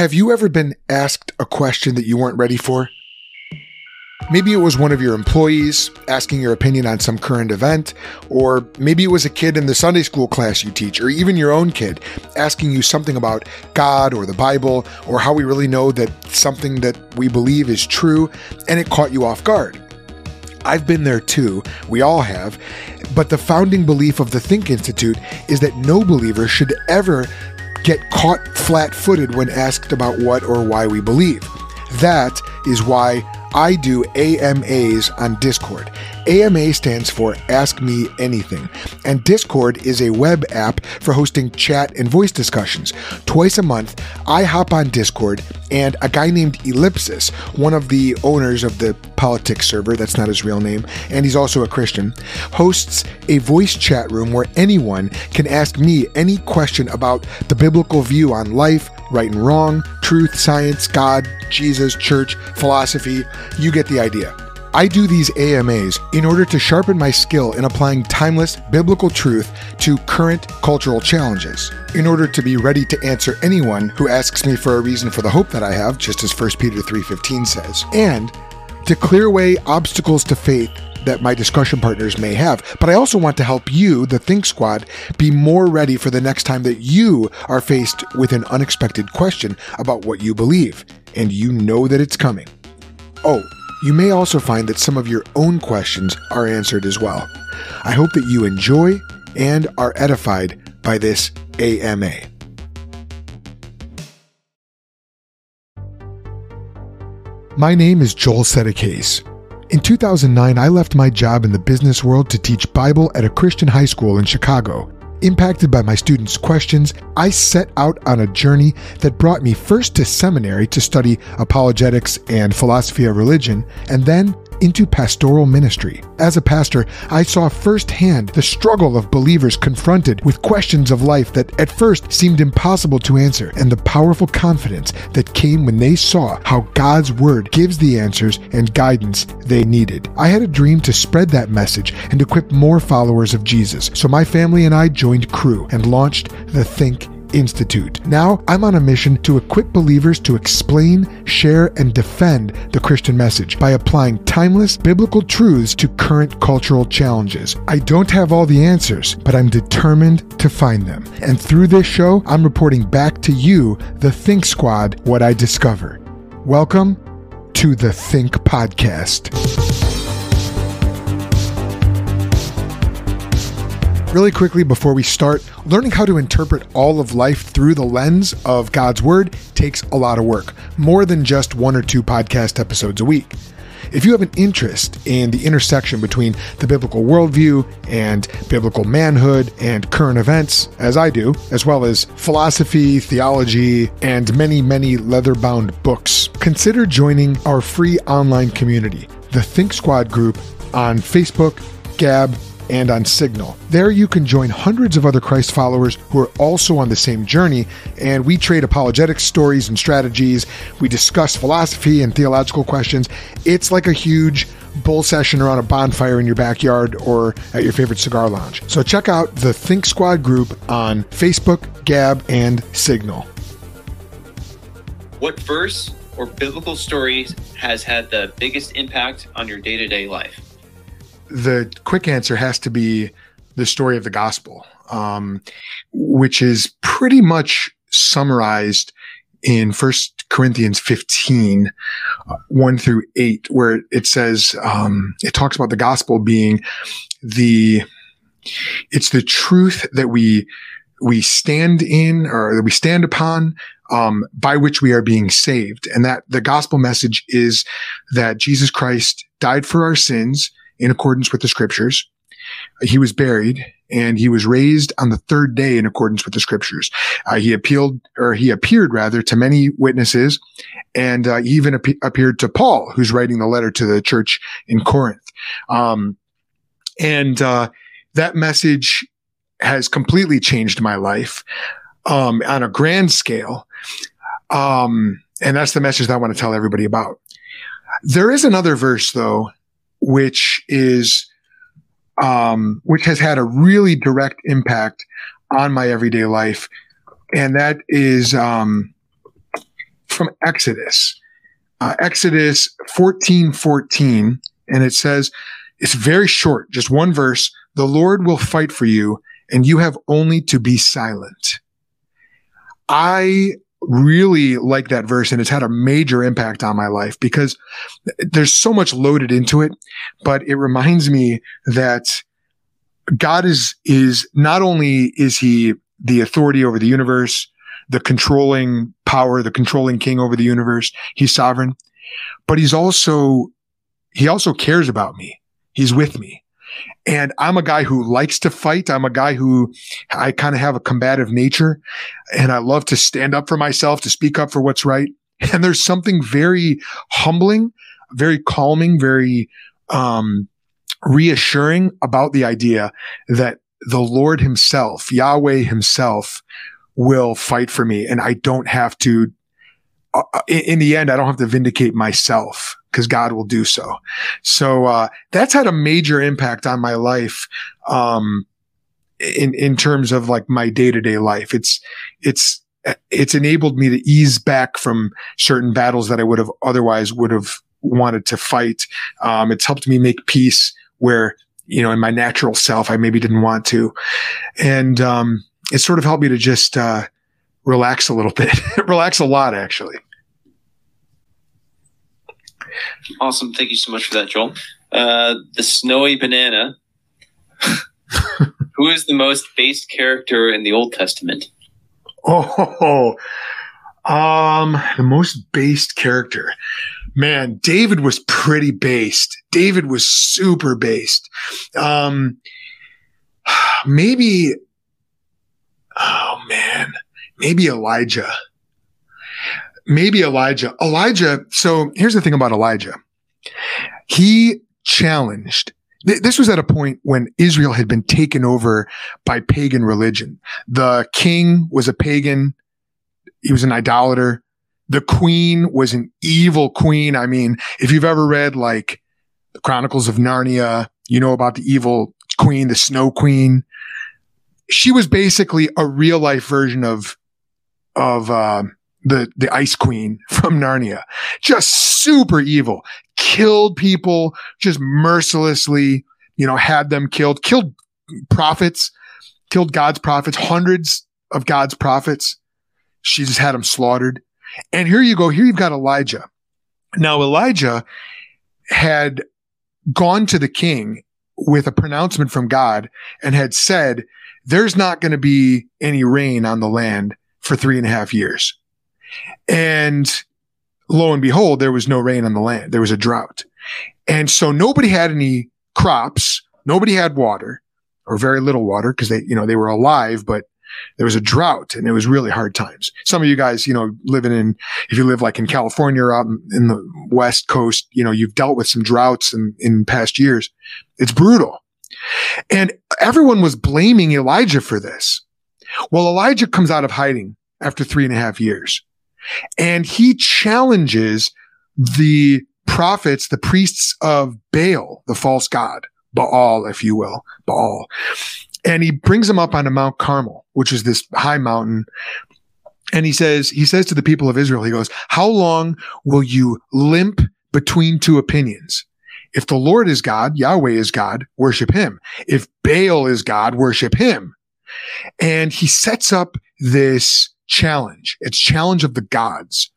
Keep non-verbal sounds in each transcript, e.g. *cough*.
Have you ever been asked a question that you weren't ready for? Maybe it was one of your employees asking your opinion on some current event, or maybe it was a kid in the Sunday school class you teach, or even your own kid asking you something about God or the Bible, or how we really know that something that we believe is true, and it caught you off guard. I've been there too, we all have, but the founding belief of the Think Institute is that no believer should ever get caught flat footed when asked about what or why we believe. That is why I do AMAs on Discord. AMA stands for Ask Me Anything, and Discord is a web app for hosting chat and voice discussions. Twice a month, I hop on Discord, and a guy named Ellipsis, one of the owners of the politics server, that's not his real name, and he's also a Christian, hosts a voice chat room where anyone can ask me any question about the biblical view on life, right and wrong, truth, science, God, Jesus, church, philosophy. You get the idea. I do these AMAs in order to sharpen my skill in applying timeless biblical truth to current cultural challenges, in order to be ready to answer anyone who asks me for a reason for the hope that I have, just as 1 Peter 3:15 says, and to clear away obstacles to faith that my discussion partners may have. But I also want to help you, the Think Squad, be more ready for the next time that you are faced with an unexpected question about what you believe, and you know that it's coming. Oh, you may also find that some of your own questions are answered as well. I hope that you enjoy and are edified by this AMA. My name is Joel Settecase. In 2009, I left my job in the business world to teach Bible at a Christian high school in Chicago. Impacted by my students' questions, I set out on a journey that brought me first to seminary to study apologetics and philosophy of religion, and then into pastoral ministry. As a pastor, I saw firsthand the struggle of believers confronted with questions of life that at first seemed impossible to answer, and the powerful confidence that came when they saw how God's Word gives the answers and guidance they needed. I had a dream to spread that message and equip more followers of Jesus, so my family and I joined Cru and launched the Think Institute. Now, I'm on a mission to equip believers to explain, share, and defend the Christian message by applying timeless biblical truths to current cultural challenges. I don't have all the answers, but I'm determined to find them. And through this show, I'm reporting back to you, the Think Squad, what I discover. Welcome to the Think Podcast. Really quickly before we start, learning how to interpret all of life through the lens of God's Word takes a lot of work, more than just one or two podcast episodes a week. If you have an interest in the intersection between the biblical worldview and biblical manhood and current events, as I do, as well as philosophy, theology, and many, many leather bound books, consider joining our free online community, the Think Squad group on Facebook, Gab, and on Signal. There you can join hundreds of other Christ followers who are also on the same journey, and we trade apologetic stories and strategies. We discuss philosophy and theological questions. It's like a huge bull session around a bonfire in your backyard or at your favorite cigar lounge. So check out the Think Squad group on Facebook, Gab, and Signal. What verse or biblical story has had the biggest impact on your day to day life? The quick answer has to be the story of the gospel, um, which is pretty much summarized in First Corinthians 15, uh, 1 through 8, where it says, um, it talks about the gospel being the, it's the truth that we, we stand in or that we stand upon, um, by which we are being saved. And that the gospel message is that Jesus Christ died for our sins in accordance with the scriptures. He was buried and he was raised on the third day in accordance with the scriptures. Uh, he appealed, or he appeared rather, to many witnesses, and uh, even ap- appeared to Paul, who's writing the letter to the church in Corinth. Um, and uh, that message has completely changed my life um, on a grand scale. Um, and that's the message that I want to tell everybody about. There is another verse, though, which is um, which has had a really direct impact on my everyday life, and that is um, from Exodus, uh, Exodus 14 14. And it says, it's very short, just one verse. The Lord will fight for you, and you have only to be silent. I really like that verse and it's had a major impact on my life because there's so much loaded into it, but it reminds me that God is, is not only is he the authority over the universe, the controlling power, the controlling king over the universe. He's sovereign, but he's also, he also cares about me. He's with me. And I'm a guy who likes to fight. I'm a guy who I kind of have a combative nature and I love to stand up for myself, to speak up for what's right. And there's something very humbling, very calming, very, um, reassuring about the idea that the Lord himself, Yahweh himself will fight for me and I don't have to, uh, uh in the end, I don't have to vindicate myself because God will do so. So, uh, that's had a major impact on my life. Um, in, in terms of like my day to day life, it's, it's, it's enabled me to ease back from certain battles that I would have otherwise would have wanted to fight. Um, it's helped me make peace where, you know, in my natural self, I maybe didn't want to. And, um, it sort of helped me to just, uh, relax a little *laughs* bit, relax a lot, actually. Awesome. Thank you so much for that, Joel. Uh, the snowy banana. *laughs* Who is the most based character in the Old Testament? Oh, um, the most based character. Man, David was pretty based. David was super based. Um, *sighs* maybe, oh man, maybe Elijah maybe Elijah. Elijah. So here's the thing about Elijah. He challenged. Th- this was at a point when Israel had been taken over by pagan religion. The king was a pagan. He was an idolater. The queen was an evil queen. I mean, if you've ever read like the Chronicles of Narnia, you know about the evil queen, the snow queen. She was basically a real life version of, of, uh, the the Ice Queen *laughs* from Narnia, just super evil, killed people just mercilessly. You know, had them killed, killed prophets, killed God's prophets, hundreds of God's prophets. She just had them slaughtered. And here you go. Here you've got Elijah. Now Elijah had gone to the king with a pronouncement from God and had said, "There's not going to be any rain on the land." For three and a half years. And lo and behold, there was no rain on the land. There was a drought. And so nobody had any crops. Nobody had water or very little water because they, you know, they were alive, but there was a drought and it was really hard times. Some of you guys, you know, living in, if you live like in California or out in the West Coast, you know, you've dealt with some droughts in, in past years. It's brutal. And everyone was blaming Elijah for this. Well, Elijah comes out of hiding after three and a half years. And he challenges the prophets, the priests of Baal, the false god, Baal, if you will, Baal. And he brings them up on a Mount Carmel, which is this high mountain. And he says, he says to the people of Israel, he goes, how long will you limp between two opinions? If the Lord is God, Yahweh is God, worship him. If Baal is God, worship him. And he sets up this challenge. It's challenge of the gods.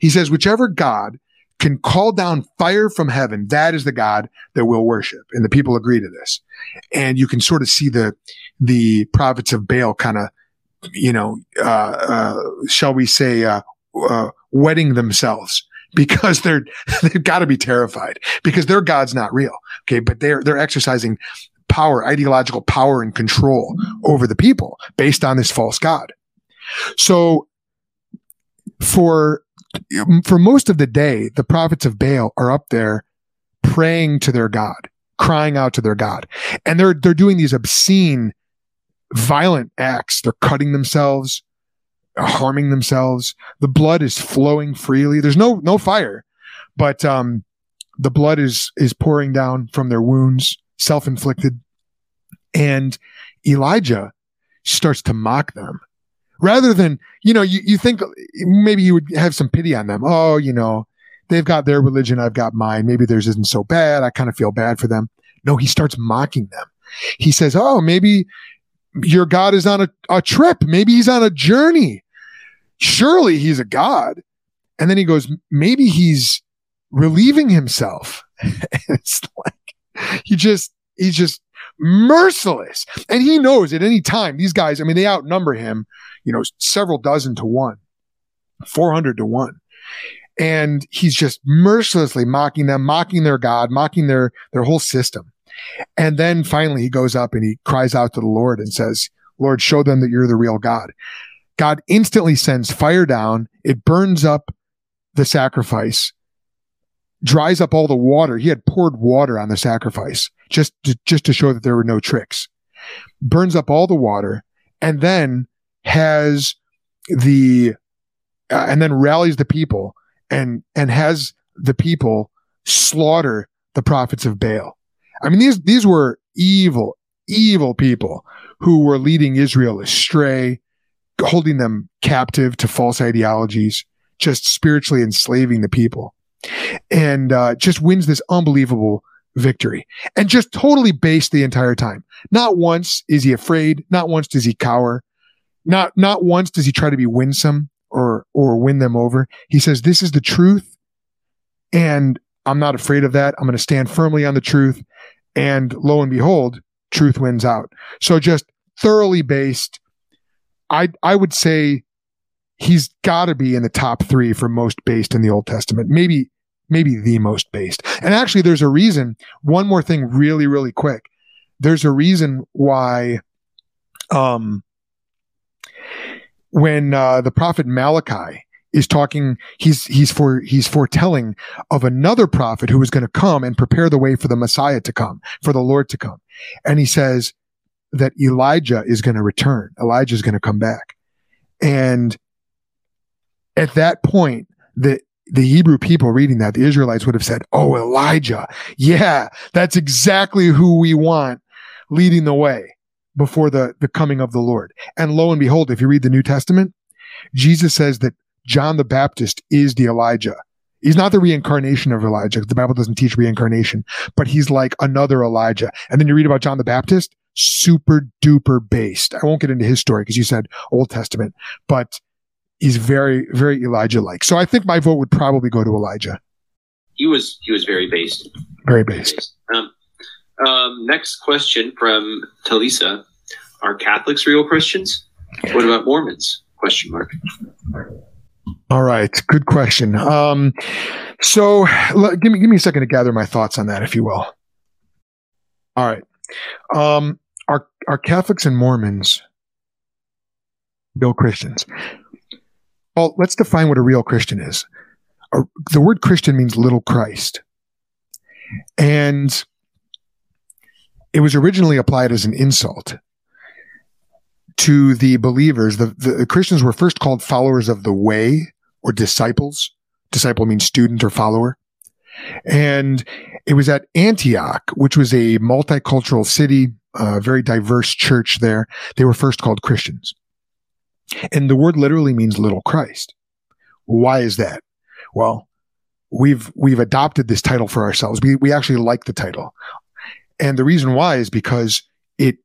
He says, whichever God can call down fire from heaven, that is the God that we'll worship. And the people agree to this. And you can sort of see the, the prophets of Baal kind of, you know, uh, uh, shall we say, uh, uh wetting themselves *laughs* because they're, *laughs* they've got to be terrified because their God's not real. Okay. But they're, they're exercising power, ideological power and control over the people based on this false God. So for for most of the day, the prophets of Baal are up there praying to their God, crying out to their God. And they're they're doing these obscene, violent acts. They're cutting themselves, harming themselves. The blood is flowing freely. There's no no fire, but um, the blood is is pouring down from their wounds, self-inflicted. And Elijah starts to mock them rather than, you know, you, you think maybe you would have some pity on them. Oh, you know, they've got their religion. I've got mine. Maybe theirs isn't so bad. I kind of feel bad for them. No, he starts mocking them. He says, Oh, maybe your God is on a, a trip. Maybe he's on a journey. Surely he's a God. And then he goes, maybe he's relieving himself. *laughs* it's like, he just, he's just merciless. And he knows at any time, these guys, I mean, they outnumber him, you know, several dozen to one, 400 to one. And he's just mercilessly mocking them, mocking their God, mocking their, their whole system. And then finally he goes up and he cries out to the Lord and says, Lord, show them that you're the real God. God instantly sends fire down. It burns up the sacrifice, dries up all the water. He had poured water on the sacrifice just to, just to show that there were no tricks. Burns up all the water and then has the uh, and then rallies the people and and has the people slaughter the prophets of Baal. I mean these these were evil evil people who were leading Israel astray, holding them captive to false ideologies, just spiritually enslaving the people, and uh, just wins this unbelievable victory and just totally based the entire time. Not once is he afraid. Not once does he cower. Not, not once does he try to be winsome or, or win them over. He says, this is the truth. And I'm not afraid of that. I'm going to stand firmly on the truth. And lo and behold, truth wins out. So just thoroughly based. I, I would say he's got to be in the top three for most based in the Old Testament. Maybe maybe the most based. And actually, there's a reason. One more thing, really, really quick. There's a reason why, um, when uh, the prophet Malachi is talking, he's he's for he's foretelling of another prophet who is going to come and prepare the way for the Messiah to come, for the Lord to come, and he says that Elijah is going to return. Elijah is going to come back, and at that point, the the Hebrew people reading that, the Israelites would have said, Oh, Elijah. Yeah, that's exactly who we want leading the way before the, the coming of the Lord. And lo and behold, if you read the New Testament, Jesus says that John the Baptist is the Elijah. He's not the reincarnation of Elijah. The Bible doesn't teach reincarnation, but he's like another Elijah. And then you read about John the Baptist, super duper based. I won't get into his story because you said Old Testament, but he's very, very Elijah like. So I think my vote would probably go to Elijah. He was he was very based. Very based. Um, um, next question from Talisa: Are Catholics real Christians? What about Mormons? Question mark. All right, good question. Um, so l- give me give me a second to gather my thoughts on that, if you will. All right, um, are are Catholics and Mormons real Christians? Well, let's define what a real Christian is. The word Christian means little Christ. And it was originally applied as an insult to the believers. The, the Christians were first called followers of the way or disciples. Disciple means student or follower. And it was at Antioch, which was a multicultural city, a very diverse church there. They were first called Christians. And the word literally means little Christ. Why is that? Well, we've, we've adopted this title for ourselves. We, we actually like the title. And the reason why is because it,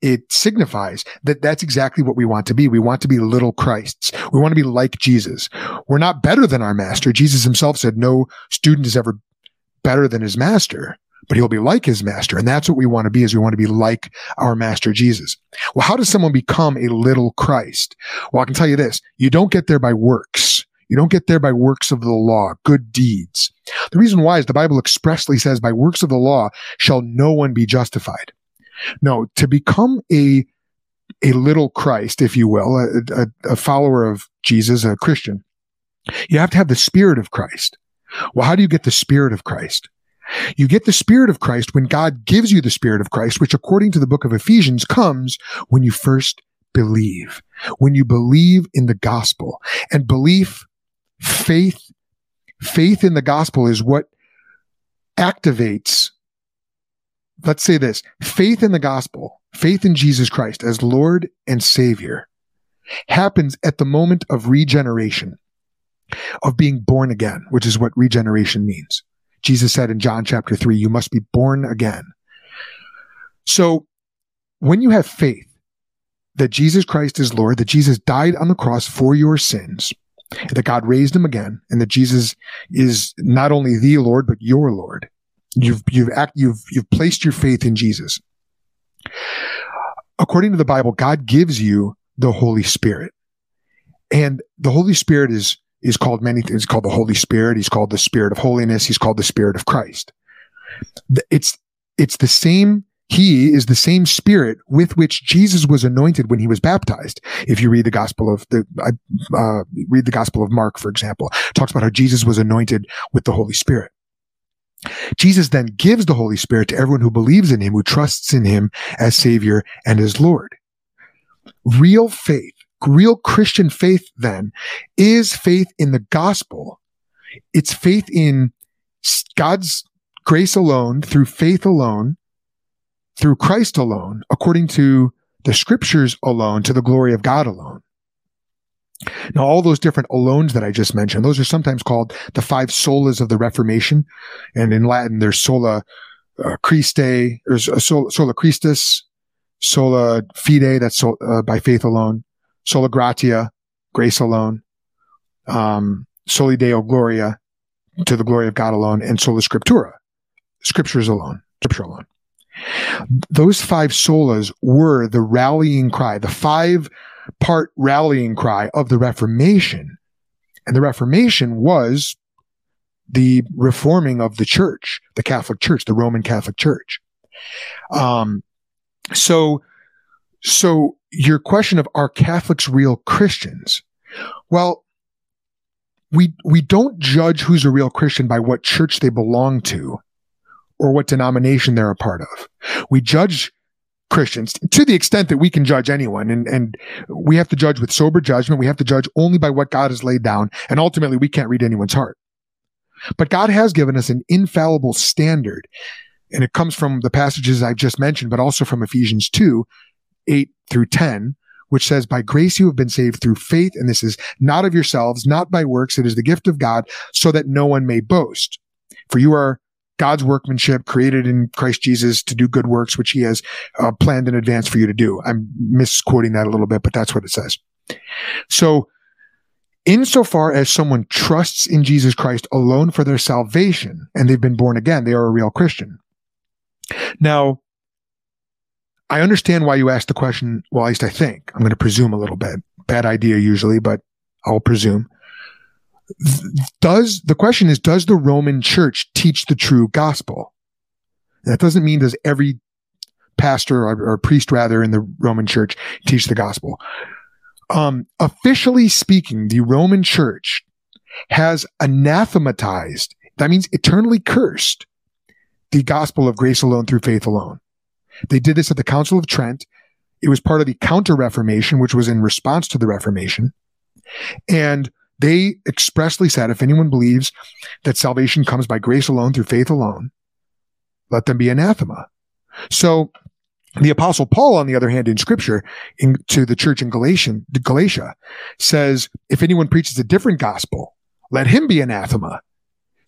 it signifies that that's exactly what we want to be. We want to be little Christs. We want to be like Jesus. We're not better than our master. Jesus himself said no student is ever better than his master but he'll be like his master. And that's what we want to be is we want to be like our master Jesus. Well, how does someone become a little Christ? Well, I can tell you this. You don't get there by works. You don't get there by works of the law, good deeds. The reason why is the Bible expressly says by works of the law shall no one be justified. No, to become a, a little Christ, if you will, a, a, a follower of Jesus, a Christian, you have to have the spirit of Christ. Well, how do you get the spirit of Christ? You get the Spirit of Christ when God gives you the Spirit of Christ, which according to the book of Ephesians comes when you first believe, when you believe in the gospel and belief, faith, faith in the gospel is what activates. Let's say this faith in the gospel, faith in Jesus Christ as Lord and Savior happens at the moment of regeneration, of being born again, which is what regeneration means. Jesus said in John chapter 3, you must be born again. So when you have faith that Jesus Christ is Lord, that Jesus died on the cross for your sins, that God raised him again, and that Jesus is not only the Lord, but your Lord. You've, you've, act, you've, you've placed your faith in Jesus. According to the Bible, God gives you the Holy Spirit. And the Holy Spirit is, is called many things. He's called the Holy Spirit. He's called the Spirit of holiness. He's called the Spirit of Christ. It's, it's the same he is the same spirit with which Jesus was anointed when he was baptized. If you read the gospel of the, uh, read the gospel of Mark, for example, talks about how Jesus was anointed with the Holy Spirit. Jesus then gives the Holy Spirit to everyone who believes in him, who trusts in him as savior and as Lord. Real faith, real Christian faith then is faith in the gospel. It's faith in God's grace alone through faith alone through Christ alone, according to the scriptures alone, to the glory of God alone. Now, all those different alones that I just mentioned, those are sometimes called the five solas of the Reformation. And in Latin, there's sola uh, Christe, there's uh, sola, sola Christus, sola fide, that's so, uh, by faith alone, sola gratia, grace alone, um, soli deo gloria, to the glory of God alone, and sola scriptura, scriptures alone, scripture alone. Those five solas were the rallying cry, the five part rallying cry of the Reformation. And the Reformation was the reforming of the church, the Catholic Church, the Roman Catholic Church. Um, so, so your question of are Catholics real Christians? Well, we, we don't judge who's a real Christian by what church they belong to or what denomination they're a part of. We judge Christians to the extent that we can judge anyone. And, and we have to judge with sober judgment. We have to judge only by what God has laid down. And ultimately, we can't read anyone's heart. But God has given us an infallible standard. And it comes from the passages I've just mentioned, but also from Ephesians 2, 8 through 10, which says, By grace you have been saved through faith, and this is not of yourselves, not by works. It is the gift of God, so that no one may boast. For you are God's workmanship created in Christ Jesus to do good works, which he has uh, planned in advance for you to do. I'm misquoting that a little bit, but that's what it says. So, insofar as someone trusts in Jesus Christ alone for their salvation and they've been born again, they are a real Christian. Now, I understand why you asked the question. Well, at least I think. I'm going to presume a little bit. Bad idea usually, but I'll presume does the question is does the roman church teach the true gospel that doesn't mean does every pastor or, or priest rather in the roman church teach the gospel um, officially speaking the roman church has anathematized that means eternally cursed the gospel of grace alone through faith alone they did this at the council of trent it was part of the counter reformation which was in response to the reformation and they expressly said, if anyone believes that salvation comes by grace alone through faith alone, let them be anathema. So the apostle Paul, on the other hand, in scripture, in, to the church in Galatian, Galatia, says, if anyone preaches a different gospel, let him be anathema.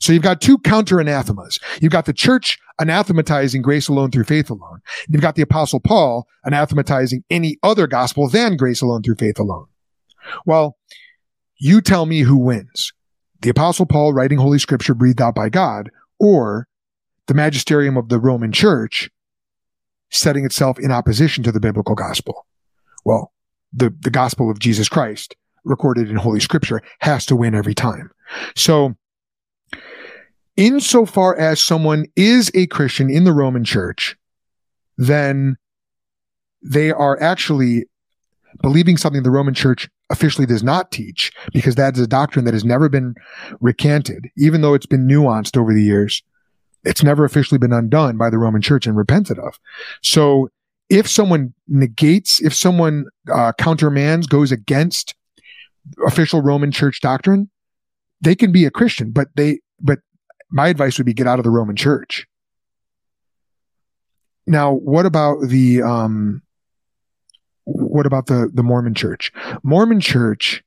So you've got two counter anathemas. You've got the church anathematizing grace alone through faith alone. You've got the apostle Paul anathematizing any other gospel than grace alone through faith alone. Well, you tell me who wins. The apostle Paul writing holy scripture breathed out by God or the magisterium of the Roman church setting itself in opposition to the biblical gospel. Well, the, the gospel of Jesus Christ recorded in holy scripture has to win every time. So insofar as someone is a Christian in the Roman church, then they are actually believing something the Roman church officially does not teach because that is a doctrine that has never been recanted, even though it's been nuanced over the years. It's never officially been undone by the Roman church and repented of. So if someone negates, if someone uh, countermands, goes against official Roman church doctrine, they can be a Christian, but they, but my advice would be get out of the Roman church. Now, what about the, um, what about the the Mormon Church? Mormon Church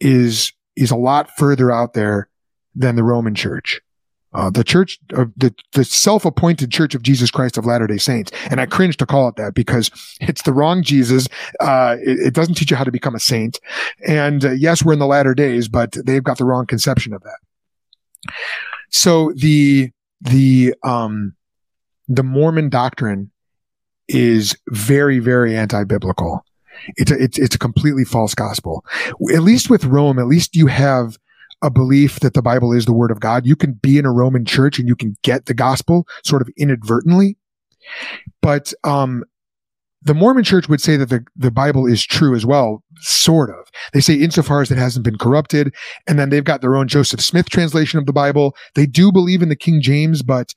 is is a lot further out there than the Roman Church. Uh, the church, uh, the, the self-appointed Church of Jesus Christ of Latter-day Saints. And I cringe to call it that because it's the wrong Jesus. Uh, it, it, doesn't teach you how to become a saint. And uh, yes, we're in the latter days, but they've got the wrong conception of that. So the, the, um, the Mormon doctrine is very, very anti-biblical. It's a, it's, it's a completely false gospel. At least with Rome, at least you have a belief that the Bible is the word of God. You can be in a Roman church and you can get the gospel sort of inadvertently. But, um, the Mormon church would say that the, the Bible is true as well, sort of. They say insofar as it hasn't been corrupted. And then they've got their own Joseph Smith translation of the Bible. They do believe in the King James, but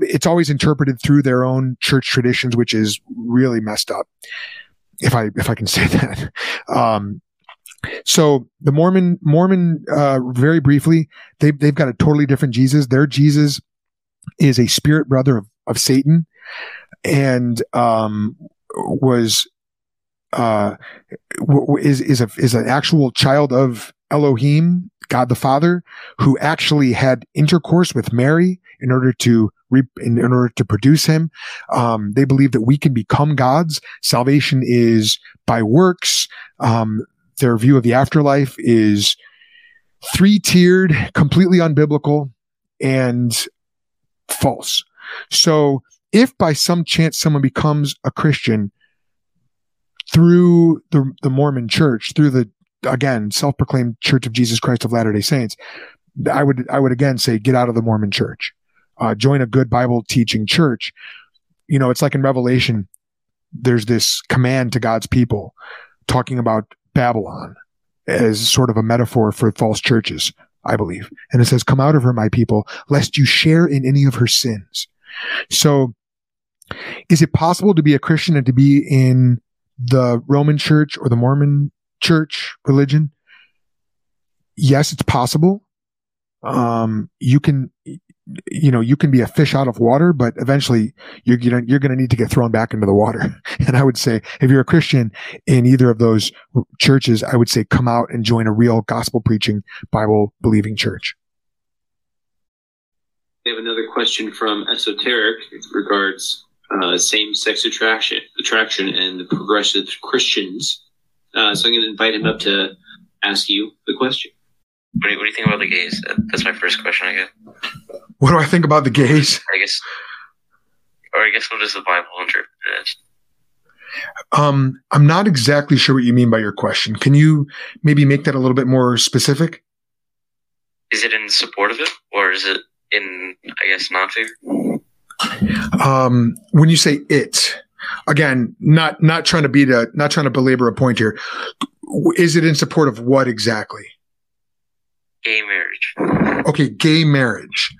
it's always interpreted through their own church traditions, which is really messed up. If I, if I can *laughs* say that. Um, so the Mormon, Mormon, uh, very briefly, they, they've got a totally different Jesus. Their Jesus is a spirit brother of, of Satan and, um, was, uh, is, is a, is an actual child of Elohim, God the Father, who actually had intercourse with Mary in order to re- in, in, order to produce him. Um, they believe that we can become gods. Salvation is by works. Um, their view of the afterlife is three tiered, completely unbiblical, and false. So, if by some chance someone becomes a Christian through the, the Mormon church, through the, again, self proclaimed Church of Jesus Christ of Latter day Saints, I would, I would again say, get out of the Mormon church. Uh, join a good Bible teaching church. You know, it's like in Revelation, there's this command to God's people talking about Babylon as sort of a metaphor for false churches, I believe. And it says, come out of her, my people, lest you share in any of her sins. So is it possible to be a Christian and to be in the Roman church or the Mormon church religion? Yes, it's possible. Um, you can, you know, you can be a fish out of water, but eventually you're gonna, you're going to need to get thrown back into the water. *laughs* And I would say if you're a Christian in either of those churches, I would say come out and join a real gospel preaching, Bible believing church. We have another question from Esoteric regards uh, same sex attraction, attraction and the progressive Christians. Uh, so I'm going to invite him up to ask you the question. What do, you, what do you think about the gays? That's my first question, I guess. What do I think about the gays? I guess, or I guess what does the Bible interpret it as? Um, I'm not exactly sure what you mean by your question. Can you maybe make that a little bit more specific? Is it in support of it, or is it in, I guess, not favor? Um, when you say it, again, not not trying to beat a, not trying to belabor a point here. Is it in support of what exactly? Gay marriage. Okay, gay marriage.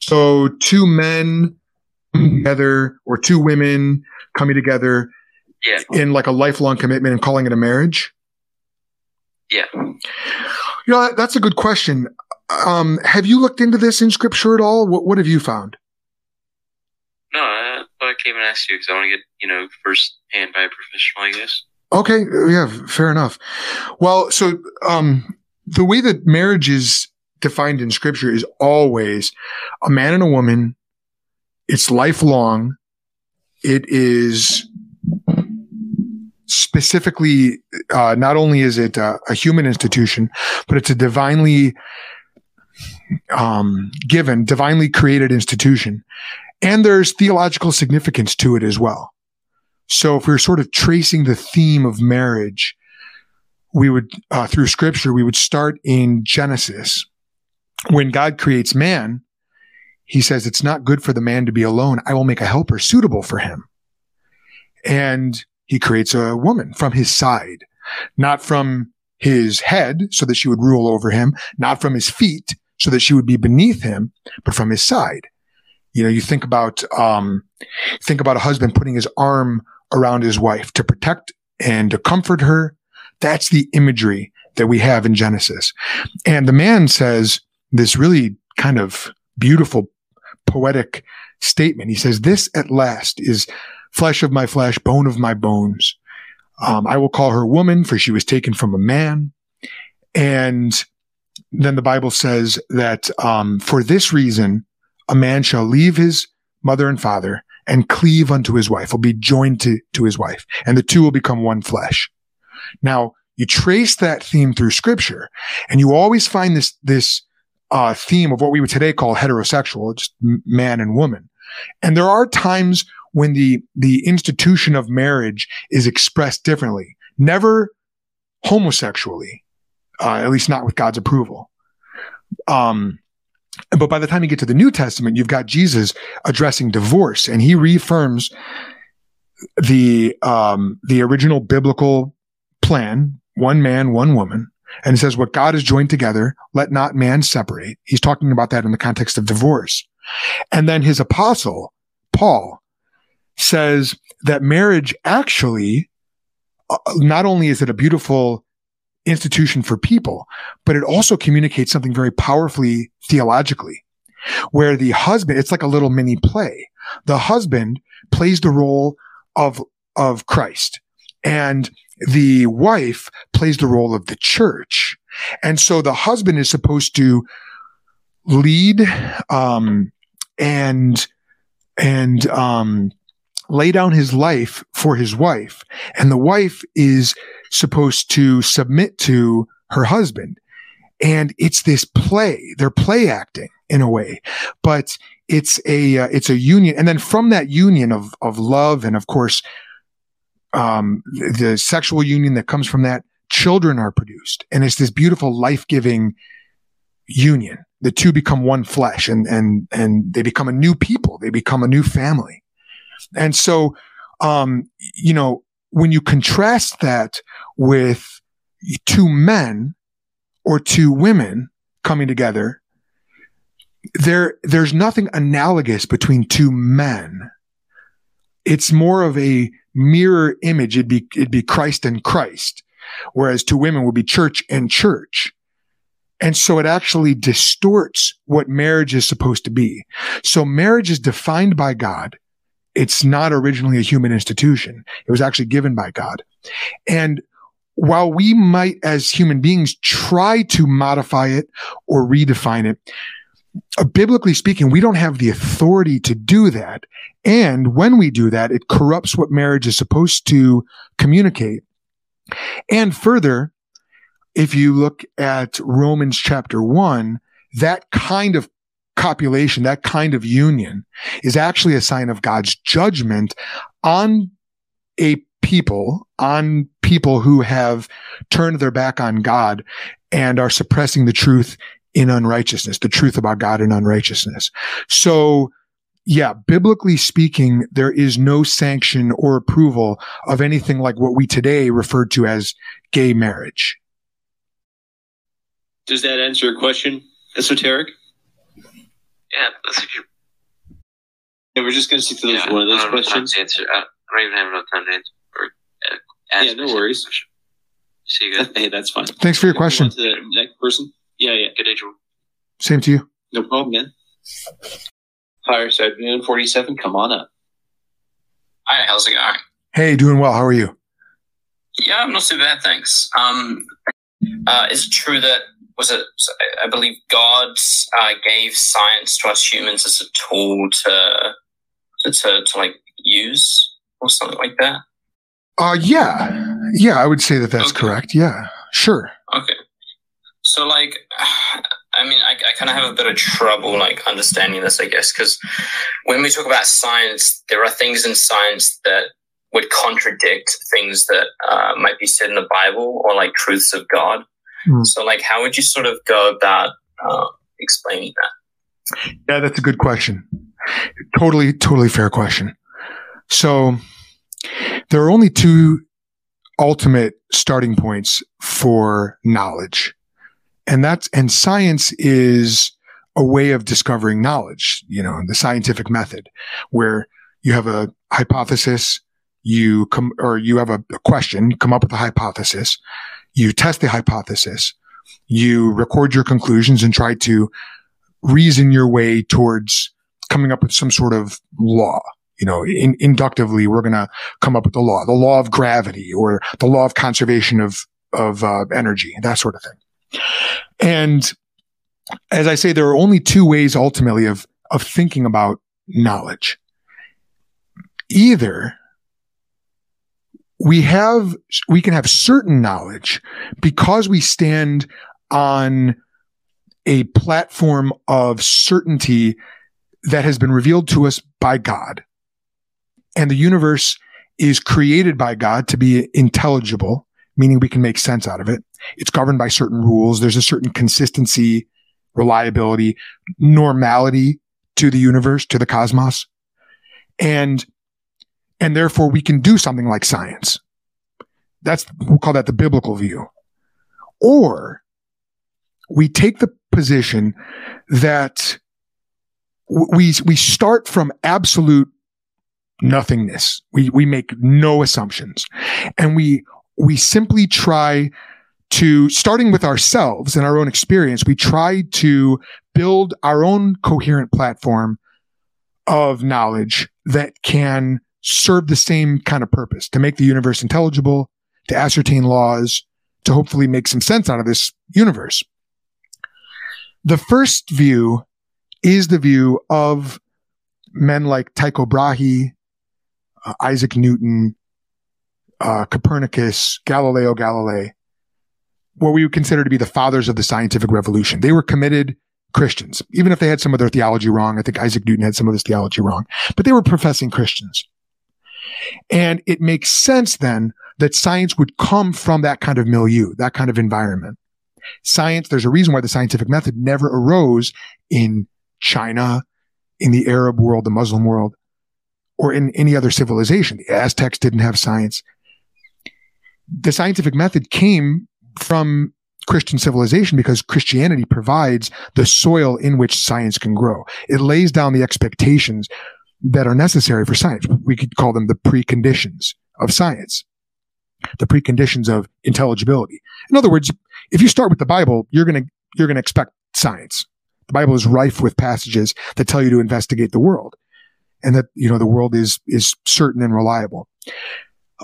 So two men together or two women coming together yeah. in like a lifelong commitment and calling it a marriage? Yeah. You know, that's a good question. Um, have you looked into this in scripture at all? What, what have you found? No, I, I came and asked you because I want to get, you know, first hand by a professional, I guess. Okay. Yeah. Fair enough. Well, so, um, the way that marriage is defined in scripture is always a man and a woman. It's lifelong. It is specifically, uh, not only is it a, a, human institution, but it's a divinely um, given, divinely created institution. And there's theological significance to it as well. So if we're sort of tracing the theme of marriage, we would, uh, through scripture, we would start in Genesis. When God creates man, he says, it's not good for the man to be alone. I will make a helper suitable for him. And he creates a woman from his side, not from his head so that she would rule over him, not from his feet so that she would be beneath him, but from his side. You know, you think about, um, think about a husband putting his arm around his wife to protect and to comfort her that's the imagery that we have in Genesis. And the man says this really kind of beautiful poetic statement. He says, this at last is flesh of my flesh, bone of my bones. Um, I will call her woman, for she was taken from a man. And then the Bible says that um, for this reason, a man shall leave his mother and father and cleave unto his wife, will be joined to, to his wife, and the two will become one flesh. Now, you trace that theme through scripture, and you always find this, this uh, theme of what we would today call heterosexual, just man and woman. And there are times when the, the institution of marriage is expressed differently, never homosexually, uh, at least not with God's approval. Um, but by the time you get to the New Testament, you've got Jesus addressing divorce, and he reaffirms the um, the original biblical plan: one man, one woman. And it says, "What God has joined together, let not man separate." He's talking about that in the context of divorce. And then his apostle Paul says that marriage actually, uh, not only is it a beautiful institution for people, but it also communicates something very powerfully theologically, where the husband, it's like a little mini play. The husband plays the role of, of Christ and the wife plays the role of the church. And so the husband is supposed to lead, um, and, and, um, lay down his life for his wife. And the wife is supposed to submit to her husband. And it's this play. They're play acting in a way, but it's a, uh, it's a union. And then from that union of, of love and of course, um, the sexual union that comes from that, children are produced. And it's this beautiful life giving union. The two become one flesh and, and, and they become a new people. They become a new family. And so, um, you know, when you contrast that with two men or two women coming together, there, there's nothing analogous between two men. It's more of a mirror image. It'd be, it'd be Christ and Christ, whereas two women would be church and church. And so it actually distorts what marriage is supposed to be. So marriage is defined by God it's not originally a human institution. It was actually given by God. And while we might, as human beings, try to modify it or redefine it, uh, biblically speaking, we don't have the authority to do that. And when we do that, it corrupts what marriage is supposed to communicate. And further, if you look at Romans chapter one, that kind of copulation, that kind of union is actually a sign of God's judgment on a people, on people who have turned their back on God and are suppressing the truth in unrighteousness, the truth about God in unrighteousness. So, yeah, biblically speaking, there is no sanction or approval of anything like what we today refer to as gay marriage. Does that answer your question, esoteric? Yeah, that's a good. Yeah, we're just gonna stick to those yeah, one of those questions. Answer. I don't even have enough time to answer. Or, uh, yeah, no worries. See you guys. *laughs* Hey, that's fine. Thanks for your question. To the next person. Yeah, yeah. Good day, Joel. Same to you. No problem, man. Fireside Noon 47, come on up. Hi, how's it going? Hey, doing well. How are you? Yeah, I'm not too bad, thanks. Um, uh, is it true that was it? I believe God uh, gave science to us humans as a tool to, to to, to like use or something like that. Uh, yeah, yeah, I would say that that's okay. correct. Yeah, sure. Okay. So, like, *sighs* I mean, I, I kind of have a bit of trouble like understanding this, I guess, because when we talk about science, there are things in science that would contradict things that uh, might be said in the Bible or like truths of God. Mm. So, like, how would you sort of go about uh, explaining that? Yeah, that's a good question. Totally, totally fair question. So, there are only two ultimate starting points for knowledge. And that's, and science is a way of discovering knowledge, you know, the scientific method where you have a hypothesis, you come, or you have a, a question, you come up with a hypothesis, you test the hypothesis, you record your conclusions and try to reason your way towards coming up with some sort of law, You know, in, inductively, we're going to come up with the law, the law of gravity or the law of conservation of, of uh, energy, that sort of thing. And as I say, there are only two ways ultimately of, of thinking about knowledge. Either we have, we can have certain knowledge because we stand on a platform of certainty that has been revealed to us by God. And the universe is created by God to be intelligible, meaning we can make sense out of it. It's governed by certain rules. There's a certain consistency, reliability, normality to the universe, to the cosmos. And, and therefore we can do something like science. That's, we'll call that the biblical view. Or we take the position that we, we start from absolute nothingness. We, we make no assumptions and we, we simply try to starting with ourselves and our own experience, we try to build our own coherent platform of knowledge that can serve the same kind of purpose to make the universe intelligible, to ascertain laws, to hopefully make some sense out of this universe. The first view is the view of men like Tycho Brahe, uh, Isaac Newton, uh, Copernicus, Galileo Galilei, what we would consider to be the fathers of the scientific revolution. They were committed Christians, even if they had some of their theology wrong. I think Isaac Newton had some of his theology wrong, but they were professing Christians. And it makes sense then that science would come from that kind of milieu, that kind of environment. Science, there's a reason why the scientific method never arose in China, in the Arab world, the Muslim world, or in any other civilization. The Aztecs didn't have science. The scientific method came from Christian civilization because Christianity provides the soil in which science can grow. It lays down the expectations that are necessary for science. We could call them the preconditions of science, the preconditions of intelligibility. In other words, if you start with the Bible, you're going to, you're going to expect science. The Bible is rife with passages that tell you to investigate the world and that, you know, the world is, is certain and reliable.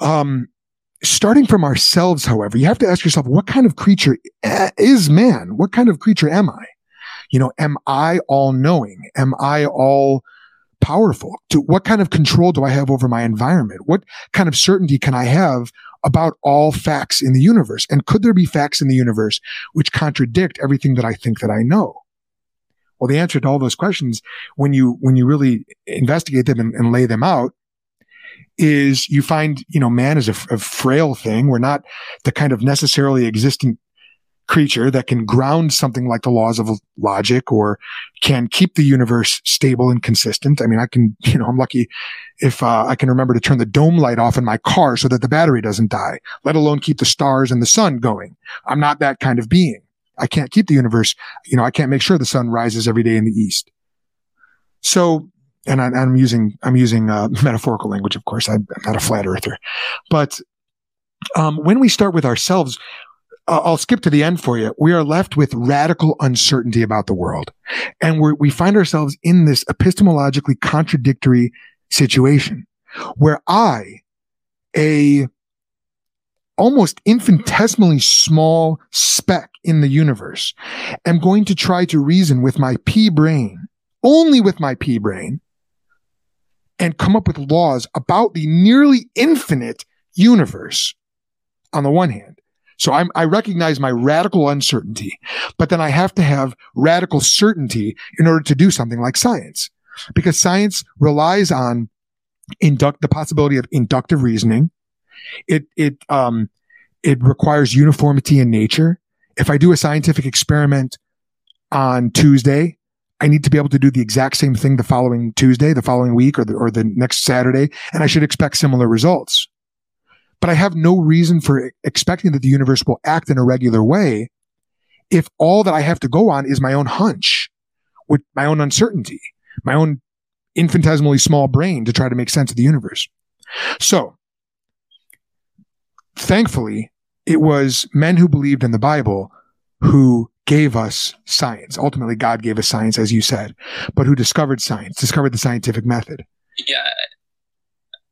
Um, starting from ourselves, however, you have to ask yourself, what kind of creature is man? What kind of creature am I? You know, am I all knowing? Am I all powerful? To what kind of control do I have over my environment? What kind of certainty can I have about all facts in the universe? And could there be facts in the universe which contradict everything that I think that I know? Well, the answer to all those questions, when you, when you really investigate them and, and lay them out, is you find, you know, man is a, a frail thing. We're not the kind of necessarily existent creature that can ground something like the laws of logic or can keep the universe stable and consistent. I mean, I can, *laughs* you know, I'm lucky if uh, I can remember to turn the dome light off in my car so that the battery doesn't die, let alone keep the stars and the sun going. I'm not that kind of being. I can't keep the universe, you know, I can't make sure the sun rises every day in the east. So and I, am using I'm using uh, *laughs* metaphorical language, of course. I'm, I'm, not a flat earther, but um, when we start with ourselves, I'll skip to the end for you. We are left with radical uncertainty about the world, and we we find ourselves in this epistemologically contradictory situation where I, a almost infinitesimally small speck in the universe, am going to try to reason with my pea brain, only with my pea brain, and come up with laws about the nearly infinite universe on the one hand. So I'm, I recognize my radical uncertainty, but then I have to have radical certainty in order to do something like science because science relies on induct the possibility of inductive reasoning. It, it, um, it requires uniformity in nature. If I do a scientific experiment on Tuesday, I need to be able to do the exact same thing the following Tuesday, the following week, or the, or the next Saturday, and I should expect similar results. But I have no reason for expecting that the universe will act in a regular way if all that I have to go on is my own hunch, with my own uncertainty, my own infinitesimally small brain to try to make sense of the universe. So, thankfully, it was men who believed in the Bible who gave us science. Ultimately, God gave us science, as you said, but who discovered science, discovered the scientific method. Yeah,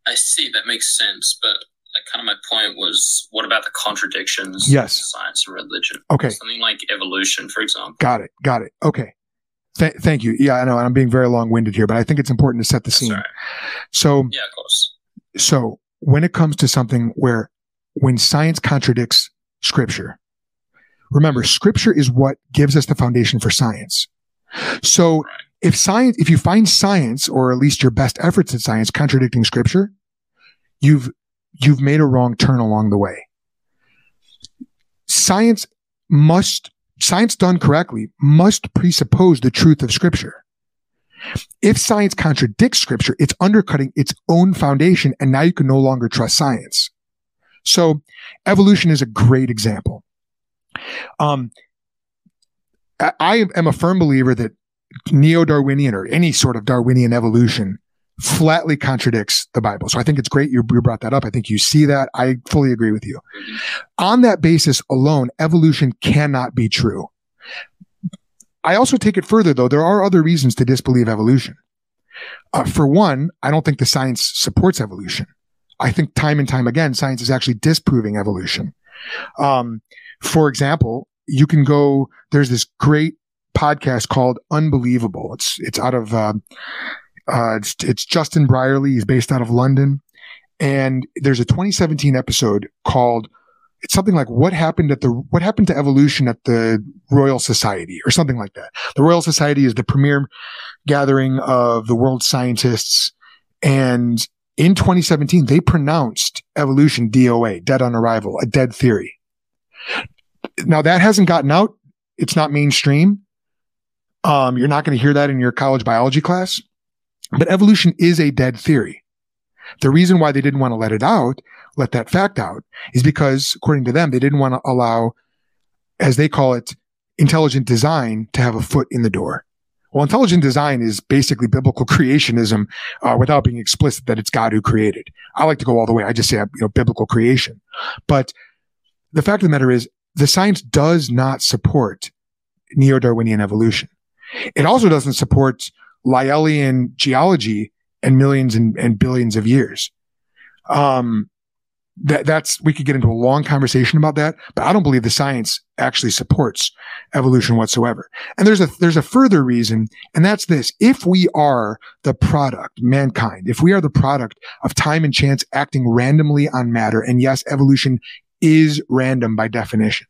I see that makes sense, but kind of my point was, what about the contradictions? Yes. of science and religion. Okay. something like evolution, for example. Got it. Got it. Okay. Th- thank you. Yeah, I know I'm being very long winded here, but I think it's important to set the That's scene. right. So, Yeah, of course. so when it comes to something where when science contradicts scripture, remember mm-hmm. scripture is what gives us the foundation for science. So Right. if science, if you find science or at least your best efforts at science contradicting scripture, you've, you've made a wrong turn along the way. Science must, science done correctly must presuppose the truth of scripture. If science contradicts scripture, it's undercutting its own foundation and now you can no longer trust science. So evolution is a great example. Um, I I am a firm believer that neo-Darwinian or any sort of Darwinian evolution flatly contradicts the Bible. So I think it's great you, you brought that up. I think you see that. I fully agree with you. Mhm. On that basis alone, evolution cannot be true. I also take it further though. There are other reasons to disbelieve evolution. Uh, for one, I don't think the science supports evolution. I think time and time again, science is actually disproving evolution. Um, for example, you can go, there's this great podcast called Unbelievable. It's, it's out of, uh, uh, it's, it's Justin Brierley. He's based out of London. And there's a 2017 episode called, it's something like what happened at the, what happened to evolution at the Royal Society or something like that. The Royal Society is the premier gathering of the world's scientists. And in 2017, they pronounced evolution DOA, dead on arrival, a dead theory. Now that hasn't gotten out. It's not mainstream. Um, you're not going to hear that in your college biology class, but evolution is a dead theory. The reason why they didn't want to let it out, let that fact out, is because according to them, they didn't want to allow, as they call it, intelligent design to have a foot in the door. Well, intelligent design is basically biblical *laughs* creationism uh, without being explicit that it's God who created. I like to go all the way. I just say, you know, biblical creation. But the fact of the matter is the science does not support neo-Darwinian evolution. It also doesn't support Lyellian geology and millions and, and billions of years. Um, that that's we could get into a long conversation about that, but I don't believe the science actually supports evolution whatsoever. And there's a there's a further reason, and that's this: if we are the product, mankind, if we are the product of time and chance acting randomly on matter, and yes, evolution is random by definition.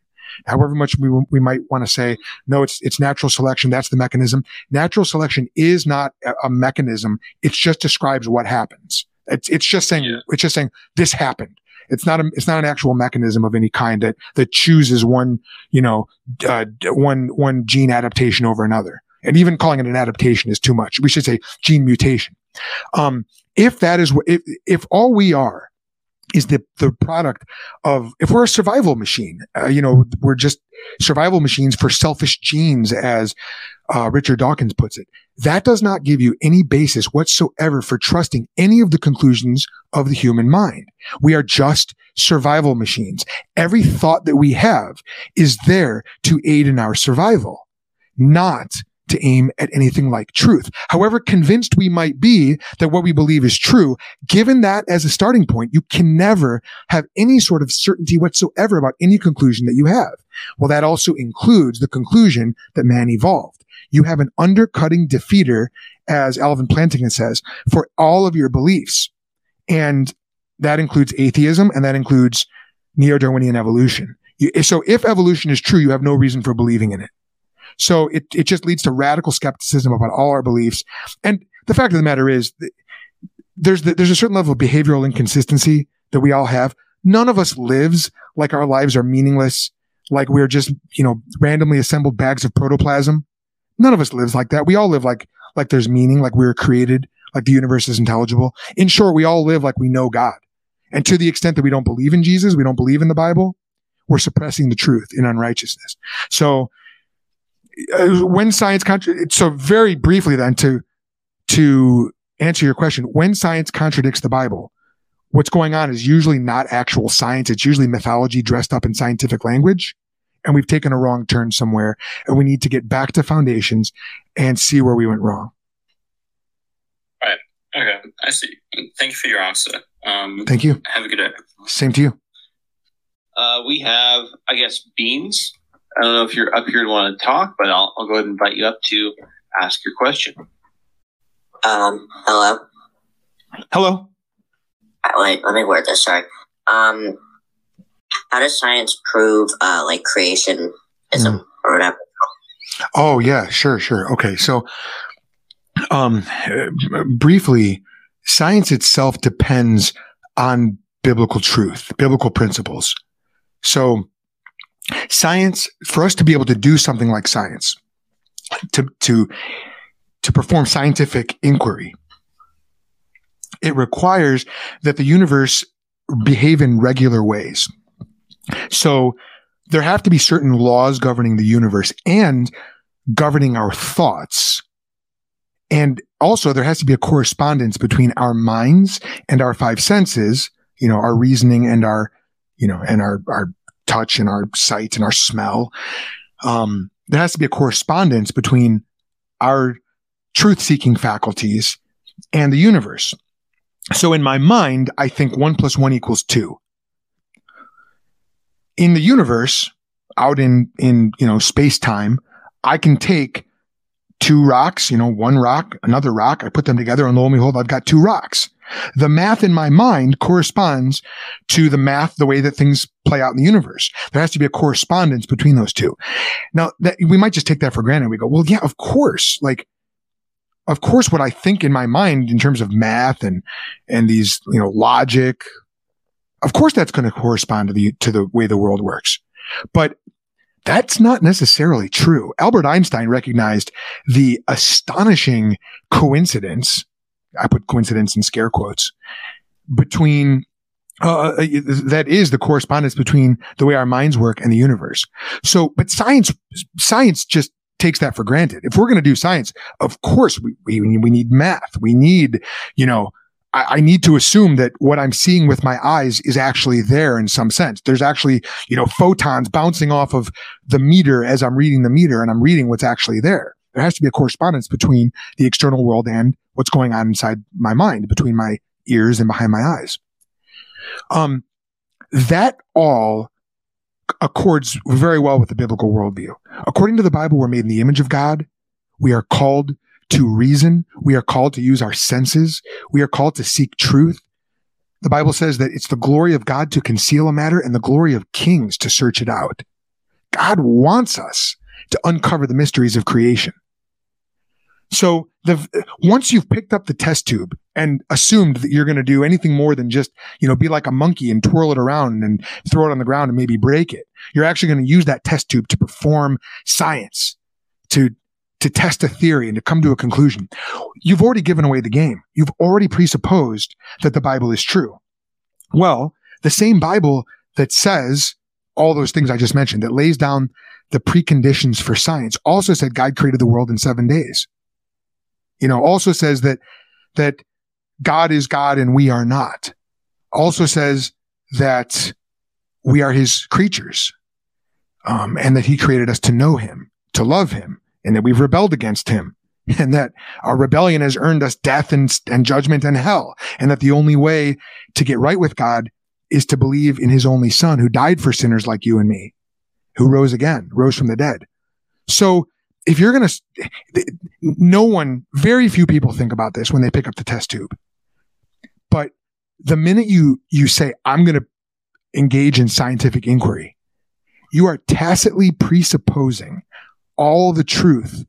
However much we we might want to say no, it's it's natural selection. That's the mechanism. Natural selection is not a, mechanism. It just describes what happens. It's it's just saying Yeah. it's just saying this happened. It's not a, it's not an actual mechanism of any kind that, that chooses one, you know, uh, one, one gene adaptation over another. And even calling it an adaptation is too much. We should say gene mutation. Um, if that is what, if, if all we are is the, the product of, if we're a survival machine, uh, you know, we're just survival machines for selfish genes as, uh, Richard Dawkins puts it. That does not give you any basis whatsoever for trusting any of the conclusions of the human mind. We are just survival machines. Every thought that we have is there to aid in our survival, not to aim at anything like truth. However convinced we might be that what we believe is true, given that as a starting point, you can never have any sort of certainty whatsoever about any conclusion that you have. Well, that also includes the conclusion that man evolved. You have an undercutting defeater, as Alvin Plantinga says, for all of your beliefs. And that includes atheism and that includes neo-Darwinian evolution. So if evolution is true, you have no reason for believing in it. So it, it just leads to radical skepticism about all our beliefs. And the fact of the matter is there's, the, there's a certain level of behavioral inconsistency that we all have. None of us lives like our lives are meaningless, like we're just, you know, randomly assembled bags of protoplasm. None of us lives like that. We all live like, like there's meaning, like we were created, like the universe is intelligible. In short, we all live like we know God. And to the extent that we don't believe in Jesus, we don't believe in the Bible, we're suppressing the truth in unrighteousness. So when science contra- so very briefly then to to answer your question, when science contradicts the Bible, what's going on is usually not actual science. It's usually mythology dressed up in scientific language. And we've taken a wrong turn somewhere and we need to get back to foundations and see where we went wrong. Okay, I see. Thank you for your answer. Um, Thank you. have a good day. Same to you. Uh, we have, I guess, Beans. I don't know if you're up here and want to talk, but I'll, I'll go ahead and invite you up to ask your question. Um, hello. Hello. Uh, Wait, let me word this. Sorry. Um, how does science prove, uh, like creationism Mm. or whatever? Oh yeah, sure, sure. Okay, so um uh, briefly, science itself depends on biblical truth, biblical principles. So science for us to be able to do something like science to to to perform scientific inquiry it requires that the universe behave in regular ways. So there have to be certain laws governing the universe and governing our thoughts. And also there has to be a correspondence between our minds and our five senses, you know, our reasoning and our, you know, and our, our touch and our sight and our smell. Um, there has to be a correspondence between our truth seeking faculties and the universe. So in my mind, I think one plus one equals two. In the universe, out in, in, you know, space time, I can take two rocks, you know, one rock, another rock. I put them together and lo and behold, I've got two rocks. The math in my mind corresponds to the math, the way that things play out in the universe. There has to be a correspondence between those two. Now that we might just take that for granted. We go, well, yeah, of course. Like, of course, what I think in my mind in terms of math and, and these, you know, logic, of course, that's going to correspond to the, to the way the world works. But that's not necessarily true. Albert Einstein recognized the astonishing coincidence. I put coincidence in scare quotes between uh, that is the correspondence between the way our minds work and the universe. So, but science, science just takes that for granted. If we're going to do science, of course we, we, we need math. We need, you know, I, I need to assume that what I'm seeing with my eyes is actually there in some sense. There's actually, you know, photons bouncing off of the meter as I'm reading the meter and I'm reading what's actually there. There has to be a correspondence between the external world and what's going on inside my mind, between my ears and behind my eyes. Um, that all accords very well with the biblical worldview. According to the Bible, we're made in the image of God. We are called to reason. We are called to use our senses. We are called to seek truth. The Bible says that it's the glory of God to conceal a matter and the glory of kings to search it out. God wants us to uncover the mysteries of creation. So the, once you've picked up the test tube and assumed that you're going to do anything more than just, you know, be like a monkey and twirl it around and throw it on the ground and maybe break it, you're actually going to use that test tube to perform science, to, to test a theory and to come to a conclusion. You've already given away the game. You've already presupposed that the Bible is true. Well, the same Bible that says all those things I just mentioned, that lays down the preconditions for science, also said God created the world in seven days you know, also says that, that God is God and we are not. Also says that we are his creatures. Um, and that he created us to know him, to love him, and that we've rebelled against him. *laughs* And that our rebellion has earned us death and, and judgment and hell. And that the only way to get right with God is to believe in his only son who died for sinners like you and me, who rose again, rose from the dead. So if you're going to, no one, very few people think about this when they pick up the test tube. But the minute you, you say, I'm going to engage in scientific inquiry, you are tacitly presupposing all the truth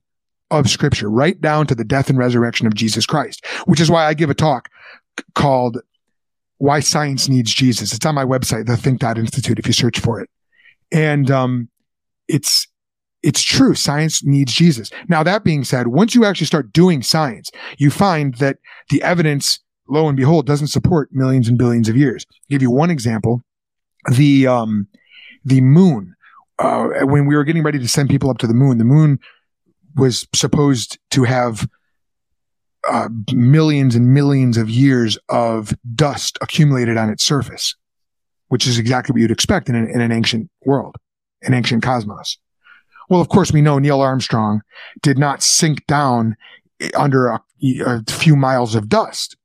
of scripture, right down to the death and resurrection of Jesus Christ, which is why I give a talk called Why Science Needs Jesus. It's on my website, the Think Dot Institute, if you search for it. And, um, it's, it's true. Science needs Jesus. Now, that being said, once you actually start doing science, you find that the evidence, lo and behold, doesn't support millions and billions of years. I'll give you one example. The, um, the moon, uh, when we were getting ready to send people up to the moon, the moon was supposed to have uh, millions and millions of years of dust accumulated on its surface, which is exactly what you'd expect in an, in an ancient world, an ancient cosmos. Well, of course, we know Neil Armstrong did not sink down under a, a few miles of dust.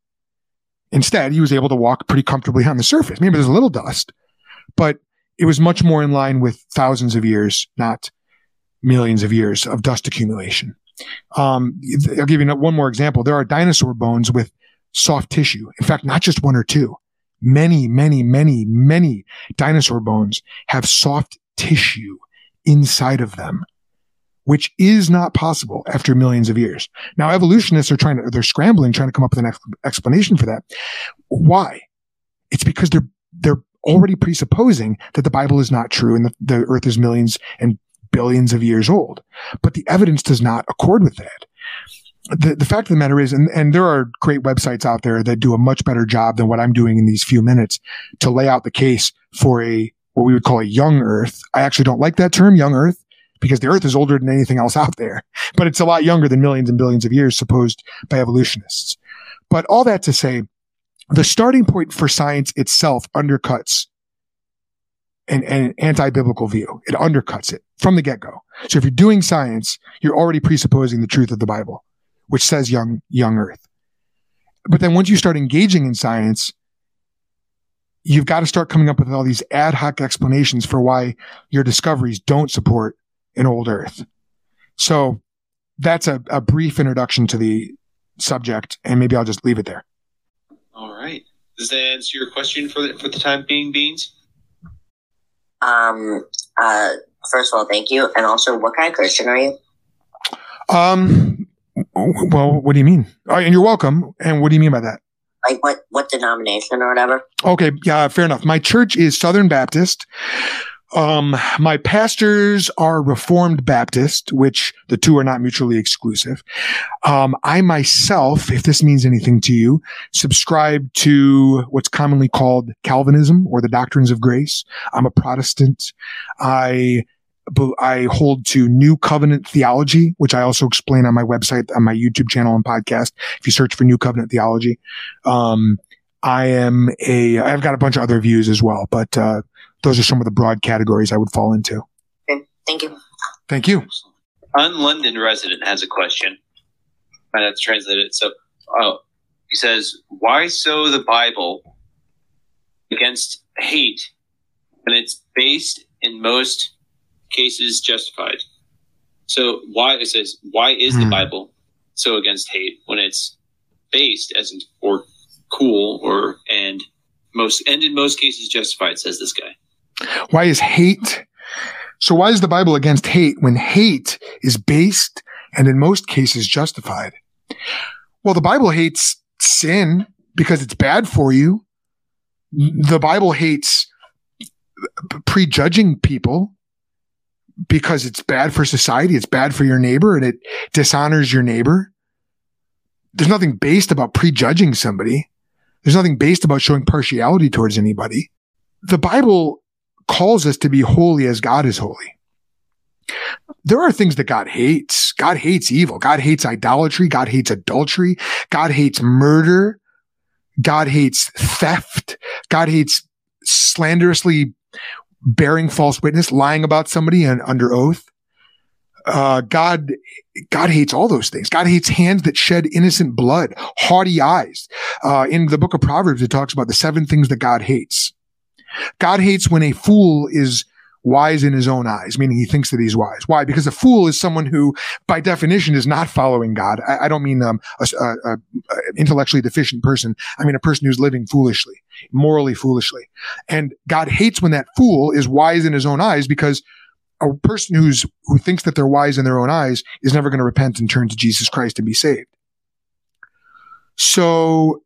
Instead, he was able to walk pretty comfortably on the surface. Maybe there's a little dust, but it was much more in line with thousands of years, not millions of years of dust accumulation. Um, I'll give you one more example. There are dinosaur bones with soft tissue. In fact, not just one or two. Many, many, many, many dinosaur bones have soft tissue inside of them, which is not possible after millions of years. Now, evolutionists are trying to, they're scrambling, trying to come up with an ex- explanation for that. Why? It's because they're, they're already presupposing that the Bible is not true and the, the earth is millions and billions of years old. But the evidence does not accord with that. The, the fact of the matter is, and, and there are great websites out there that do a much better job than what I'm doing in these few minutes to lay out the case for a, what we would call a young earth. I actually don't like that term, young earth, because the earth is older than anything else out there, *laughs* but it's a lot younger than millions and billions of years supposed by evolutionists. But all that to say, the starting point for science itself undercuts an, an anti-biblical view. It undercuts it from the get-go. So if you're doing science, you're already presupposing the truth of the Bible, which says young, young earth. But then once you start engaging in science, you've got to start coming up with all these ad hoc explanations for why your discoveries don't support an old earth. So that's a, a brief introduction to the subject, and maybe I'll just leave it there. All right. Does that answer your question for the, for the time being, Beans? Um, uh, first of all, thank you. And also, what kind of Christian are you? Um, well, what do you mean? Oh, and you're welcome. And what do you mean by that? Like what, what denomination or whatever? Okay. Yeah, fair enough. My church is Southern Baptist. Um, my pastors are Reformed Baptist, which the two are not mutually exclusive. Um, I myself, if this means anything to you, subscribe to what's commonly called Calvinism or the doctrines of grace. I'm a Protestant. I I hold to New Covenant theology, which I also explain on my website, on my YouTube channel and podcast. If you search for New Covenant theology, um, I am a. I've got a bunch of other views as well, but uh, those are some of the broad categories I would fall into. Okay, thank you. Thank you. Un London resident has a question. And that's translated. So, oh, he says, "Why so the Bible against hate when it's based in most cases justified?" So, why it says, "Why is the Hmm. Bible so against hate when it's based as in or cool or and most and in most cases justified?" Says this guy. Why is hate? So why is the Bible against hate when hate is based and in most cases justified? Well, the Bible hates sin because it's bad for you. The Bible hates prejudging people because it's bad for society. It's bad for your neighbor and it dishonors your neighbor. There's nothing based about prejudging somebody. There's nothing based about showing partiality towards anybody. The Bible calls us to be holy as God is holy. There are things that God hates. God hates evil. God hates idolatry. God hates adultery. God hates murder. God hates theft. God hates slanderously bearing false witness, lying about somebody and under oath. Uh, God, God hates all those things. God hates hands that shed innocent blood, haughty eyes. Uh, in the book of Proverbs, it talks about the seven things that God hates. God hates when a fool is wise in his own eyes, meaning he thinks that he's wise. Why? Because a fool is someone who, by definition, is not following God. I, I don't mean um, a, a, a, intellectually deficient person. I mean a person who's living foolishly, morally foolishly. And God hates when that fool is wise in his own eyes because a person who's who thinks that they're wise in their own eyes is never going to repent and turn to Jesus Christ and be saved. So,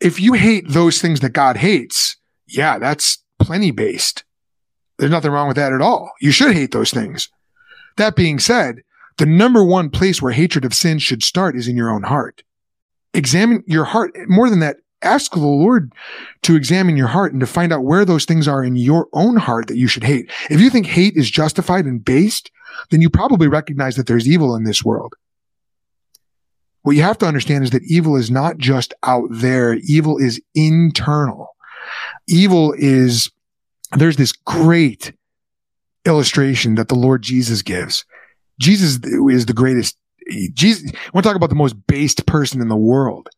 if you hate those things that God hates, yeah, that's plenty based. There's nothing wrong with that at all. You should hate those things. That being said, the number one place where hatred of sin should start is in your own heart. Examine your heart. More than that, ask the Lord to examine your heart and to find out where those things are in your own heart that you should hate. If you think hate is justified and based, then you probably recognize that there's evil in this world. What you have to understand is that evil is not just out there. Evil is internal. Evil is, there's this great illustration that the Lord Jesus gives. Jesus is the greatest Jesus, I want to talk about the most based person in the world,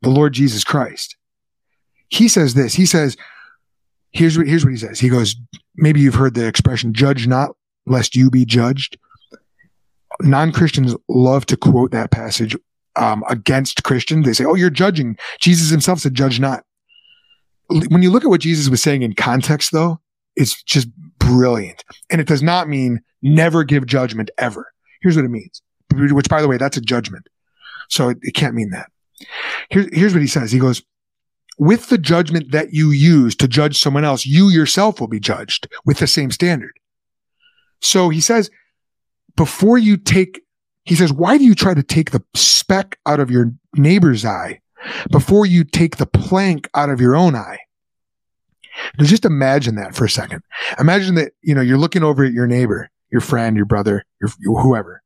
the Lord Jesus Christ. He says this. He says, here's what, here's what he says. He goes, maybe you've heard the expression, judge not lest you be judged. Non-Christians love to quote that passage um, against Christians. They say, oh, you're judging. Jesus himself said, judge not. When you look at what Jesus was saying in context, though, it's just brilliant. And it does not mean never give judgment ever. Here's what it means, which by the way, that's a judgment. So it, it can't mean that. Here, here's what he says. He goes, with the judgment that you use to judge someone else, you yourself will be judged with the same standard. So he says, before you take, he says, why do you try to take the speck out of your neighbor's eye before you take the plank out of your own eye? Now just imagine that for a second. Imagine that, you know, you're looking over at your neighbor, your friend, your brother, your whoever,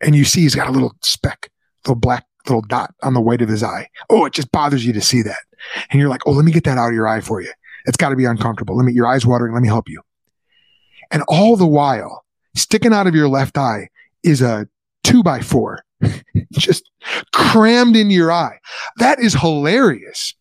and you see he's got a little speck, little black little dot on the white of his eye. Oh, it just bothers you to see that. And you're like, oh, let me get that out of your eye for you. It's got to be uncomfortable. Let me, your eye's watering. Let me help you. And all the while, sticking out of your left eye is a two by four, *laughs* just crammed in your eye. That is hilarious.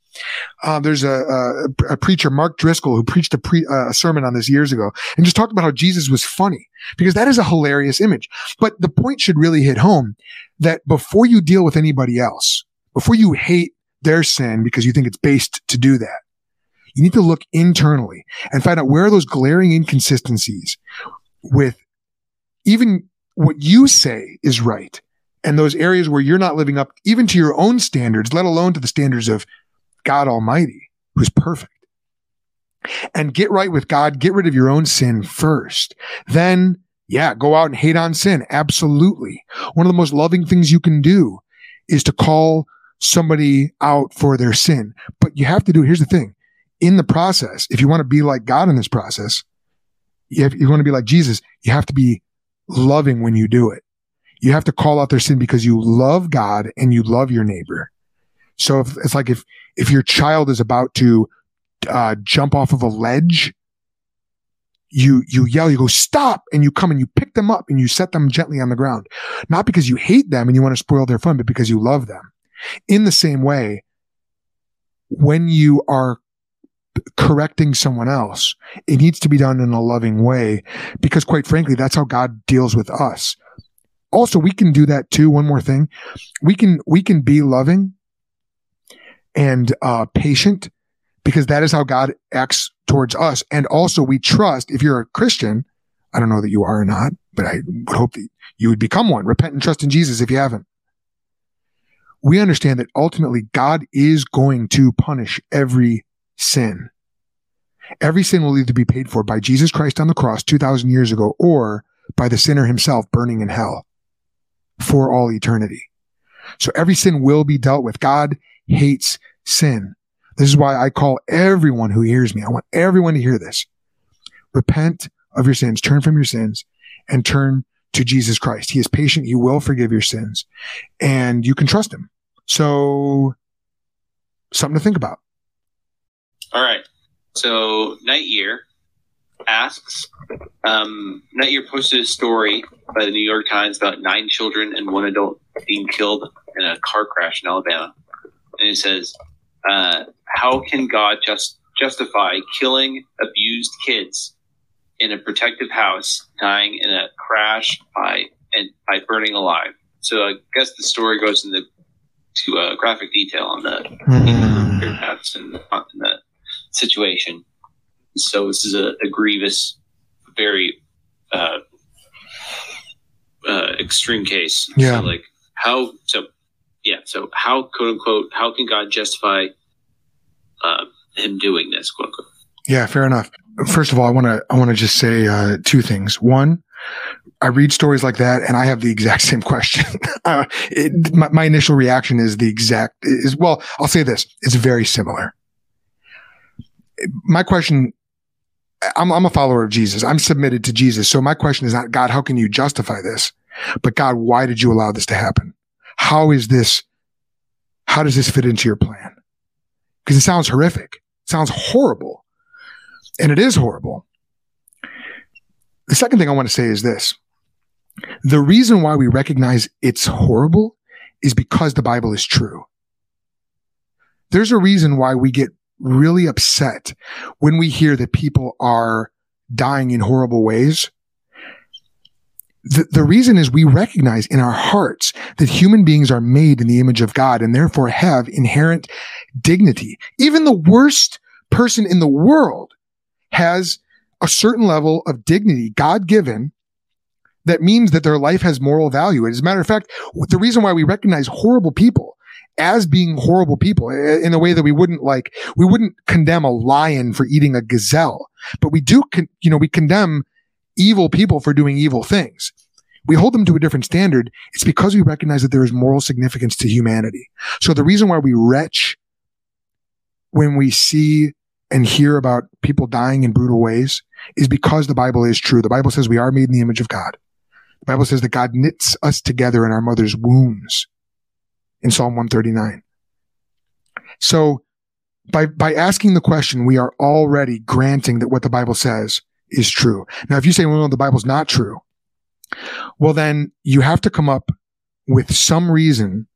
Uh, there's a, a, a, preacher, Mark Driscoll, who preached a, pre, uh, a sermon on this years ago and just talked about how Jesus was funny because that is a hilarious image. But the point should really hit home that before you deal with anybody else, before you hate their sin because you think it's based to do that, you need to look internally and find out where are those glaring inconsistencies with even what you say is right and those areas where you're not living up even to your own standards, let alone to the standards of God Almighty, who's perfect. And get right with God, get rid of your own sin first. Then, yeah, go out and hate on sin. Absolutely. One of the most loving things you can do is to call somebody out for their sin. But you have to do, here's the thing. In the process, if you want to be like God in this process, if you want to be like Jesus, you have to be loving when you do it. You have to call out their sin because you love God and you love your neighbor. So if, it's like if if your child is about to uh, jump off of a ledge, you you yell, you go stop, and you come and you pick them up and you set them gently on the ground, not because you hate them and you want to spoil their fun, but because you love them. In the same way, when you are correcting someone else, it needs to be done in a loving way because quite frankly, that's how God deals with us. Also, we can do that too. One more thing. We can, we can be loving and uh, patient because that is how God acts towards us. And also we trust if you're a Christian, I don't know that you are or not, but I would hope that you would become one. Repent and trust in Jesus if you haven't. We understand that ultimately God is going to punish every sin. Every sin will either be paid for by Jesus Christ on the cross 2000 years ago or by the sinner himself burning in hell for all eternity. So every sin will be dealt with. God hates sin. This is why I call everyone who hears me. I want everyone to hear this. Repent of your sins, turn from your sins and turn to Jesus Christ. He is patient. He will forgive your sins and you can trust him. So something to think about. All right. So Night Year asks, um, Night Year posted a story by the New York Times about nine children and one adult being killed in a car crash in Alabama and it says, uh, "How can God just justify killing abused kids in a protective house, dying in a crash by and by burning alive?" So I guess the story goes into to uh, graphic detail on the mm-hmm. and, and the situation. So this is a, a grievous, very uh, uh, extreme case. Yeah. So like how so yeah. So how quote unquote how can God justify uh, him doing this quote unquote? Yeah, fair enough. First of all, I want to I want to just say uh, two things. One, I read stories like that and I have the exact *laughs* same question. *laughs* uh, it, my, my, initial reaction is the exact is well. I'll say this: it's very similar. My question. I'm, I'm a follower of Jesus. I'm submitted to Jesus. So my question is not God, how can you justify this? But God, why did you allow this to happen? how is this, how does this fit into your plan? Because it sounds horrific. It sounds horrible. And it is horrible. The second thing I want to say is this. The reason why we recognize it's horrible is because the Bible is true. There's a reason why we get really upset when we hear that people are dying in horrible ways. The, the reason is we recognize in our hearts that human beings are made in the image of God and therefore have inherent dignity. Even the worst person in the world has a certain level of dignity, God given, that means that their life has moral value. As a matter of fact, the reason why we recognize horrible people as being horrible people in a way that we wouldn't like, we wouldn't condemn a lion for eating a gazelle, but we do, con- you know, we condemn evil people for doing evil things. We hold them to a different standard. It's because we recognize that there is moral significance to humanity. So the reason why we retch when we see and hear about people dying in brutal ways is because the Bible is true. The Bible says we are made in the image of God. The Bible says that God knits us together in our mother's wombs in Psalm 139. So by, by asking the question, we are already granting that what the Bible says is true. Now, if you say, well, no, the Bible's not true, well, then you have to come up with some reason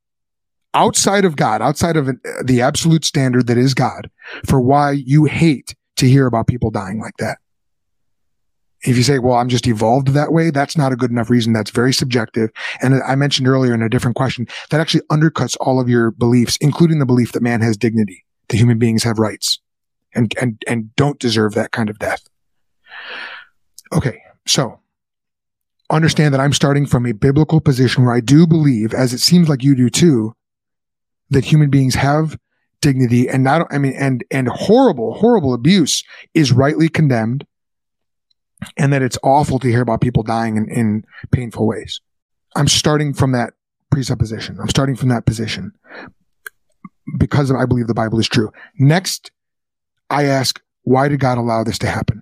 outside of God, outside of the absolute standard that is God, for why you hate to hear about people dying like that. If you say, well, I'm just evolved that way, that's not a good enough reason. That's very subjective. And I mentioned earlier in a different question that actually undercuts all of your beliefs, including the belief that man has dignity, that human beings have rights and, and, and don't deserve that kind of death. Okay. So understand that I'm starting from a biblical position where I do believe, as it seems like you do too, that human beings have dignity and not, I mean, and, and horrible, horrible abuse is rightly condemned and that it's awful to hear about people dying in, in painful ways. I'm starting from that presupposition. I'm starting from that position because I believe the Bible is true. Next, I ask, why did God allow this to happen?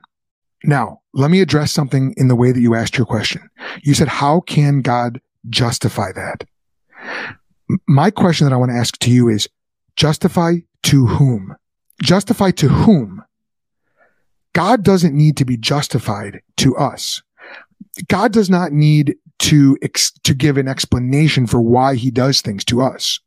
Now, let me address something in the way that you asked your question. You said, how can God justify that? My question that I want to ask to you is justify to whom? Justify to whom? God doesn't need to be justified to us. God does not need to, ex- to give an explanation for why he does things to us.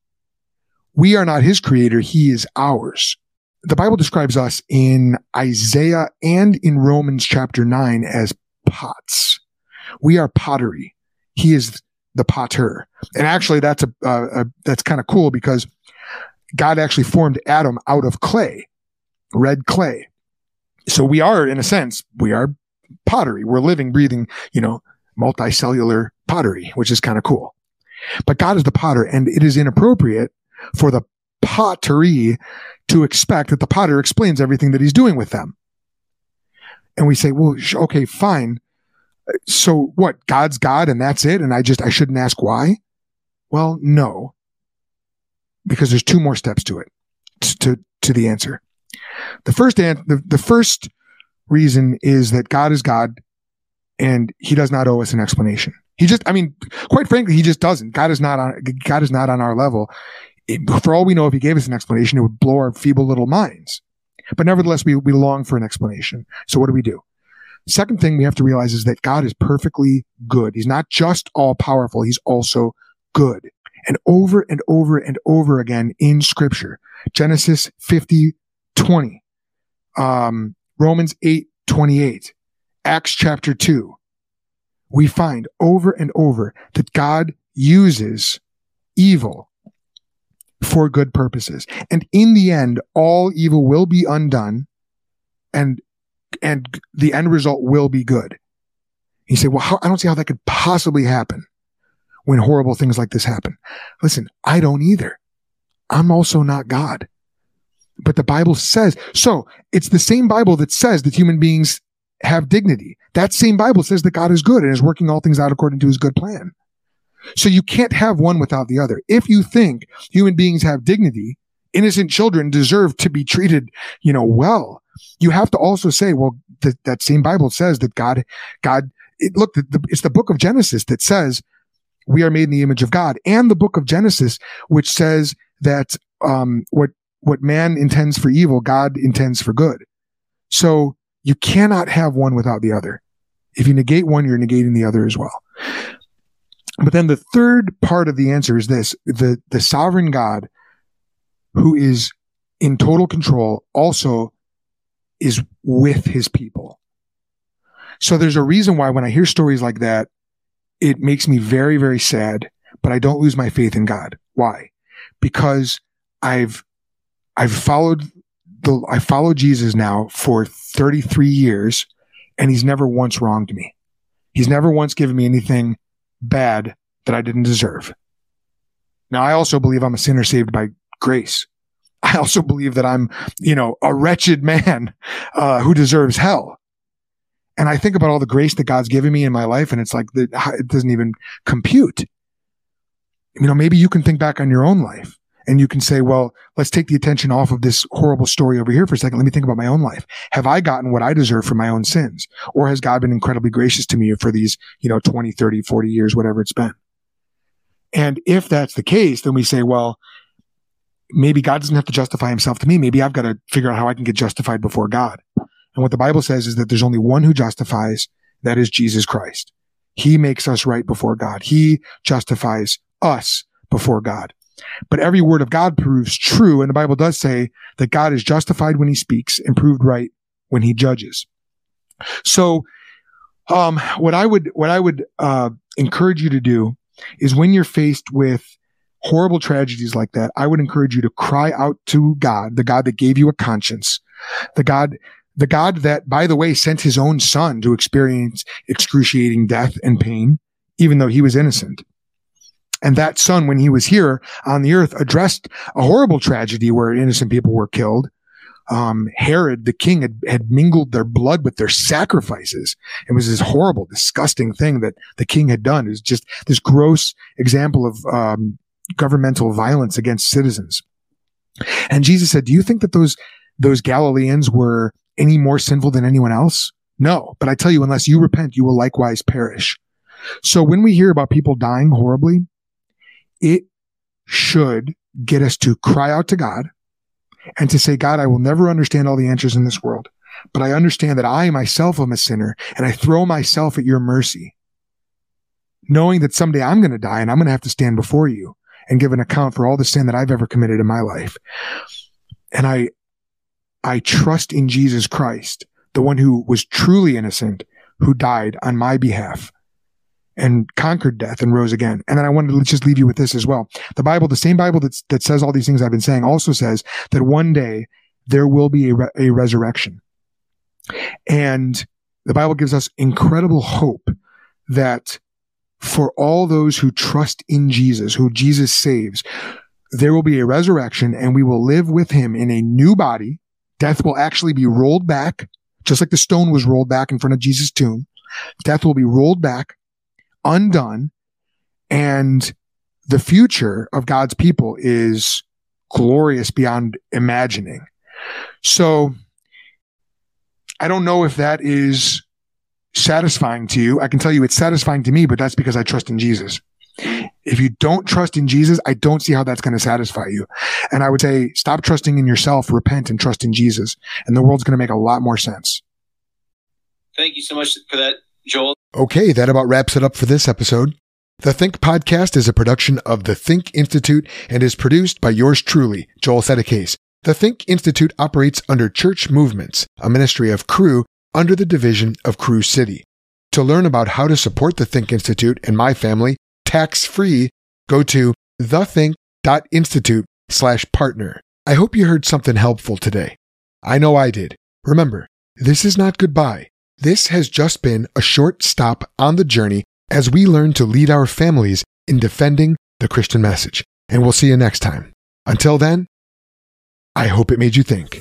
We are not his creator. He is ours. The Bible describes us in Isaiah and in Romans chapter nine as pots. We are pottery. He is the potter. And actually, that's a, a that's kind of cool because God actually formed Adam out of clay, red clay. So we are, in a sense, we are pottery. We're living, breathing, you know, multicellular pottery, which is kind of cool. But God is the potter, and it is inappropriate for the pottery to expect that the potter explains everything that he's doing with them. And we say, well, okay, fine so what? God's God and that's it. And I just, I shouldn't ask why. Well, no, because there's two more steps to it, to, to the answer. The first, an- the, the first reason is that God is God and he does not owe us an explanation. He just, I mean, quite frankly, he just doesn't. God is not on, God is not on our level. It, for all we know, if he gave us an explanation, it would blow our feeble little minds. But nevertheless, we, we long for an explanation. So what do we do? Second thing we have to realize is that God is perfectly good. He's not just all powerful. He's also good. And over and over and over again in scripture, Genesis 50, 20, um, Romans 8, 28, Acts chapter 2, we find over and over that God uses evil for good purposes. And in the end, all evil will be undone and and the end result will be good. You say, well, how, I don't see how that could possibly happen when horrible things like this happen. Listen, I don't either. I'm also not God. But the Bible says, so it's the same Bible that says that human beings have dignity. That same Bible says that God is good and is working all things out according to his good plan. So you can't have one without the other. If you think human beings have dignity, innocent children deserve to be treated, you know, well, you have to also say, well, th- that same Bible says that God, God, it, look, the, the, it's the book of Genesis that says we are made in the image of God, and the book of Genesis which says that um, what what man intends for evil, God intends for good. So you cannot have one without the other. If you negate one, you're negating the other as well. But then the third part of the answer is this the, the sovereign God who is in total control also is with his people. So there's a reason why when I hear stories like that, it makes me very, very sad, but I don't lose my faith in God. Why? Because I've, I've followed the, I followed Jesus now for 33 years and he's never once wronged me. He's never once given me anything bad that I didn't deserve. Now, I also believe I'm a sinner saved by grace. I also believe that I'm, you know, a wretched man uh, who deserves hell. And I think about all the grace that God's given me in my life, and it's like the, it doesn't even compute. You know, maybe you can think back on your own life and you can say, well, let's take the attention off of this horrible story over here for a second. Let me think about my own life. Have I gotten what I deserve for my own sins? Or has God been incredibly gracious to me for these, you know, 20, 30, 40 years, whatever it's been? And if that's the case, then we say, well, maybe God doesn't have to justify himself to me. Maybe I've got to figure out how I can get justified before God. And what the Bible says is that there's only one who justifies. That is Jesus Christ. He makes us right before God. He justifies us before God. But every word of God proves true. And the Bible does say that God is justified when he speaks and proved right when he judges. So, um, what I would, what I would, uh, encourage you to do is when you're faced with horrible tragedies like that, I would encourage you to cry out to God, the God that gave you a conscience, the God, the God that, by the way, sent his own son to experience excruciating death and pain, even though he was innocent. And that son, when he was here on the earth, addressed a horrible tragedy where innocent people were killed. Um, Herod, the king, had, had mingled their blood with their sacrifices. It was this horrible, disgusting thing that the king had done. It was just this gross example of um, governmental violence against citizens. And Jesus said, Do you think that those, those Galileans were any more sinful than anyone else? No. But I tell you, unless you repent, you will likewise perish. So when we hear about people dying horribly, it should get us to cry out to God and to say, God, I will never understand all the answers in this world, but I understand that I myself am a sinner and I throw myself at your mercy, knowing that someday I'm going to die and I'm going to have to stand before you and give an account for all the sin that I've ever committed in my life. And I, I trust in Jesus Christ, the one who was truly innocent, who died on my behalf and conquered death and rose again. And then I wanted to just leave you with this as well. The Bible, the same Bible that's, that says all these things I've been saying also says that one day there will be a, re- a resurrection. And the Bible gives us incredible hope that for all those who trust in Jesus, who Jesus saves, there will be a resurrection and we will live with him in a new body. Death will actually be rolled back, just like the stone was rolled back in front of Jesus' tomb. Death will be rolled back undone and the future of God's people is glorious beyond imagining. So I don't know if that is satisfying to you. I can tell you it's satisfying to me, but that's because I trust in Jesus. If you don't trust in Jesus, I don't see how that's going to satisfy you. And I would say stop trusting in yourself, repent and trust in Jesus, and the world's going to make a lot more sense. Thank you so much for that, Joel. Okay, that about wraps it up for this episode. The Think Podcast is a production of the Think Institute and is produced by yours truly, Joel Settecase. The Think Institute operates under Church Movements, a ministry of Cru under the division of Cru City. To learn about how to support the Think Institute and my family tax-free, go to thethink.institute slash partner. I hope you heard something helpful today. I know I did. Remember, this is not goodbye. This has just been a short stop on the journey as we learn to lead our families in defending the Christian message. And we'll see you next time. Until then, I hope it made you think.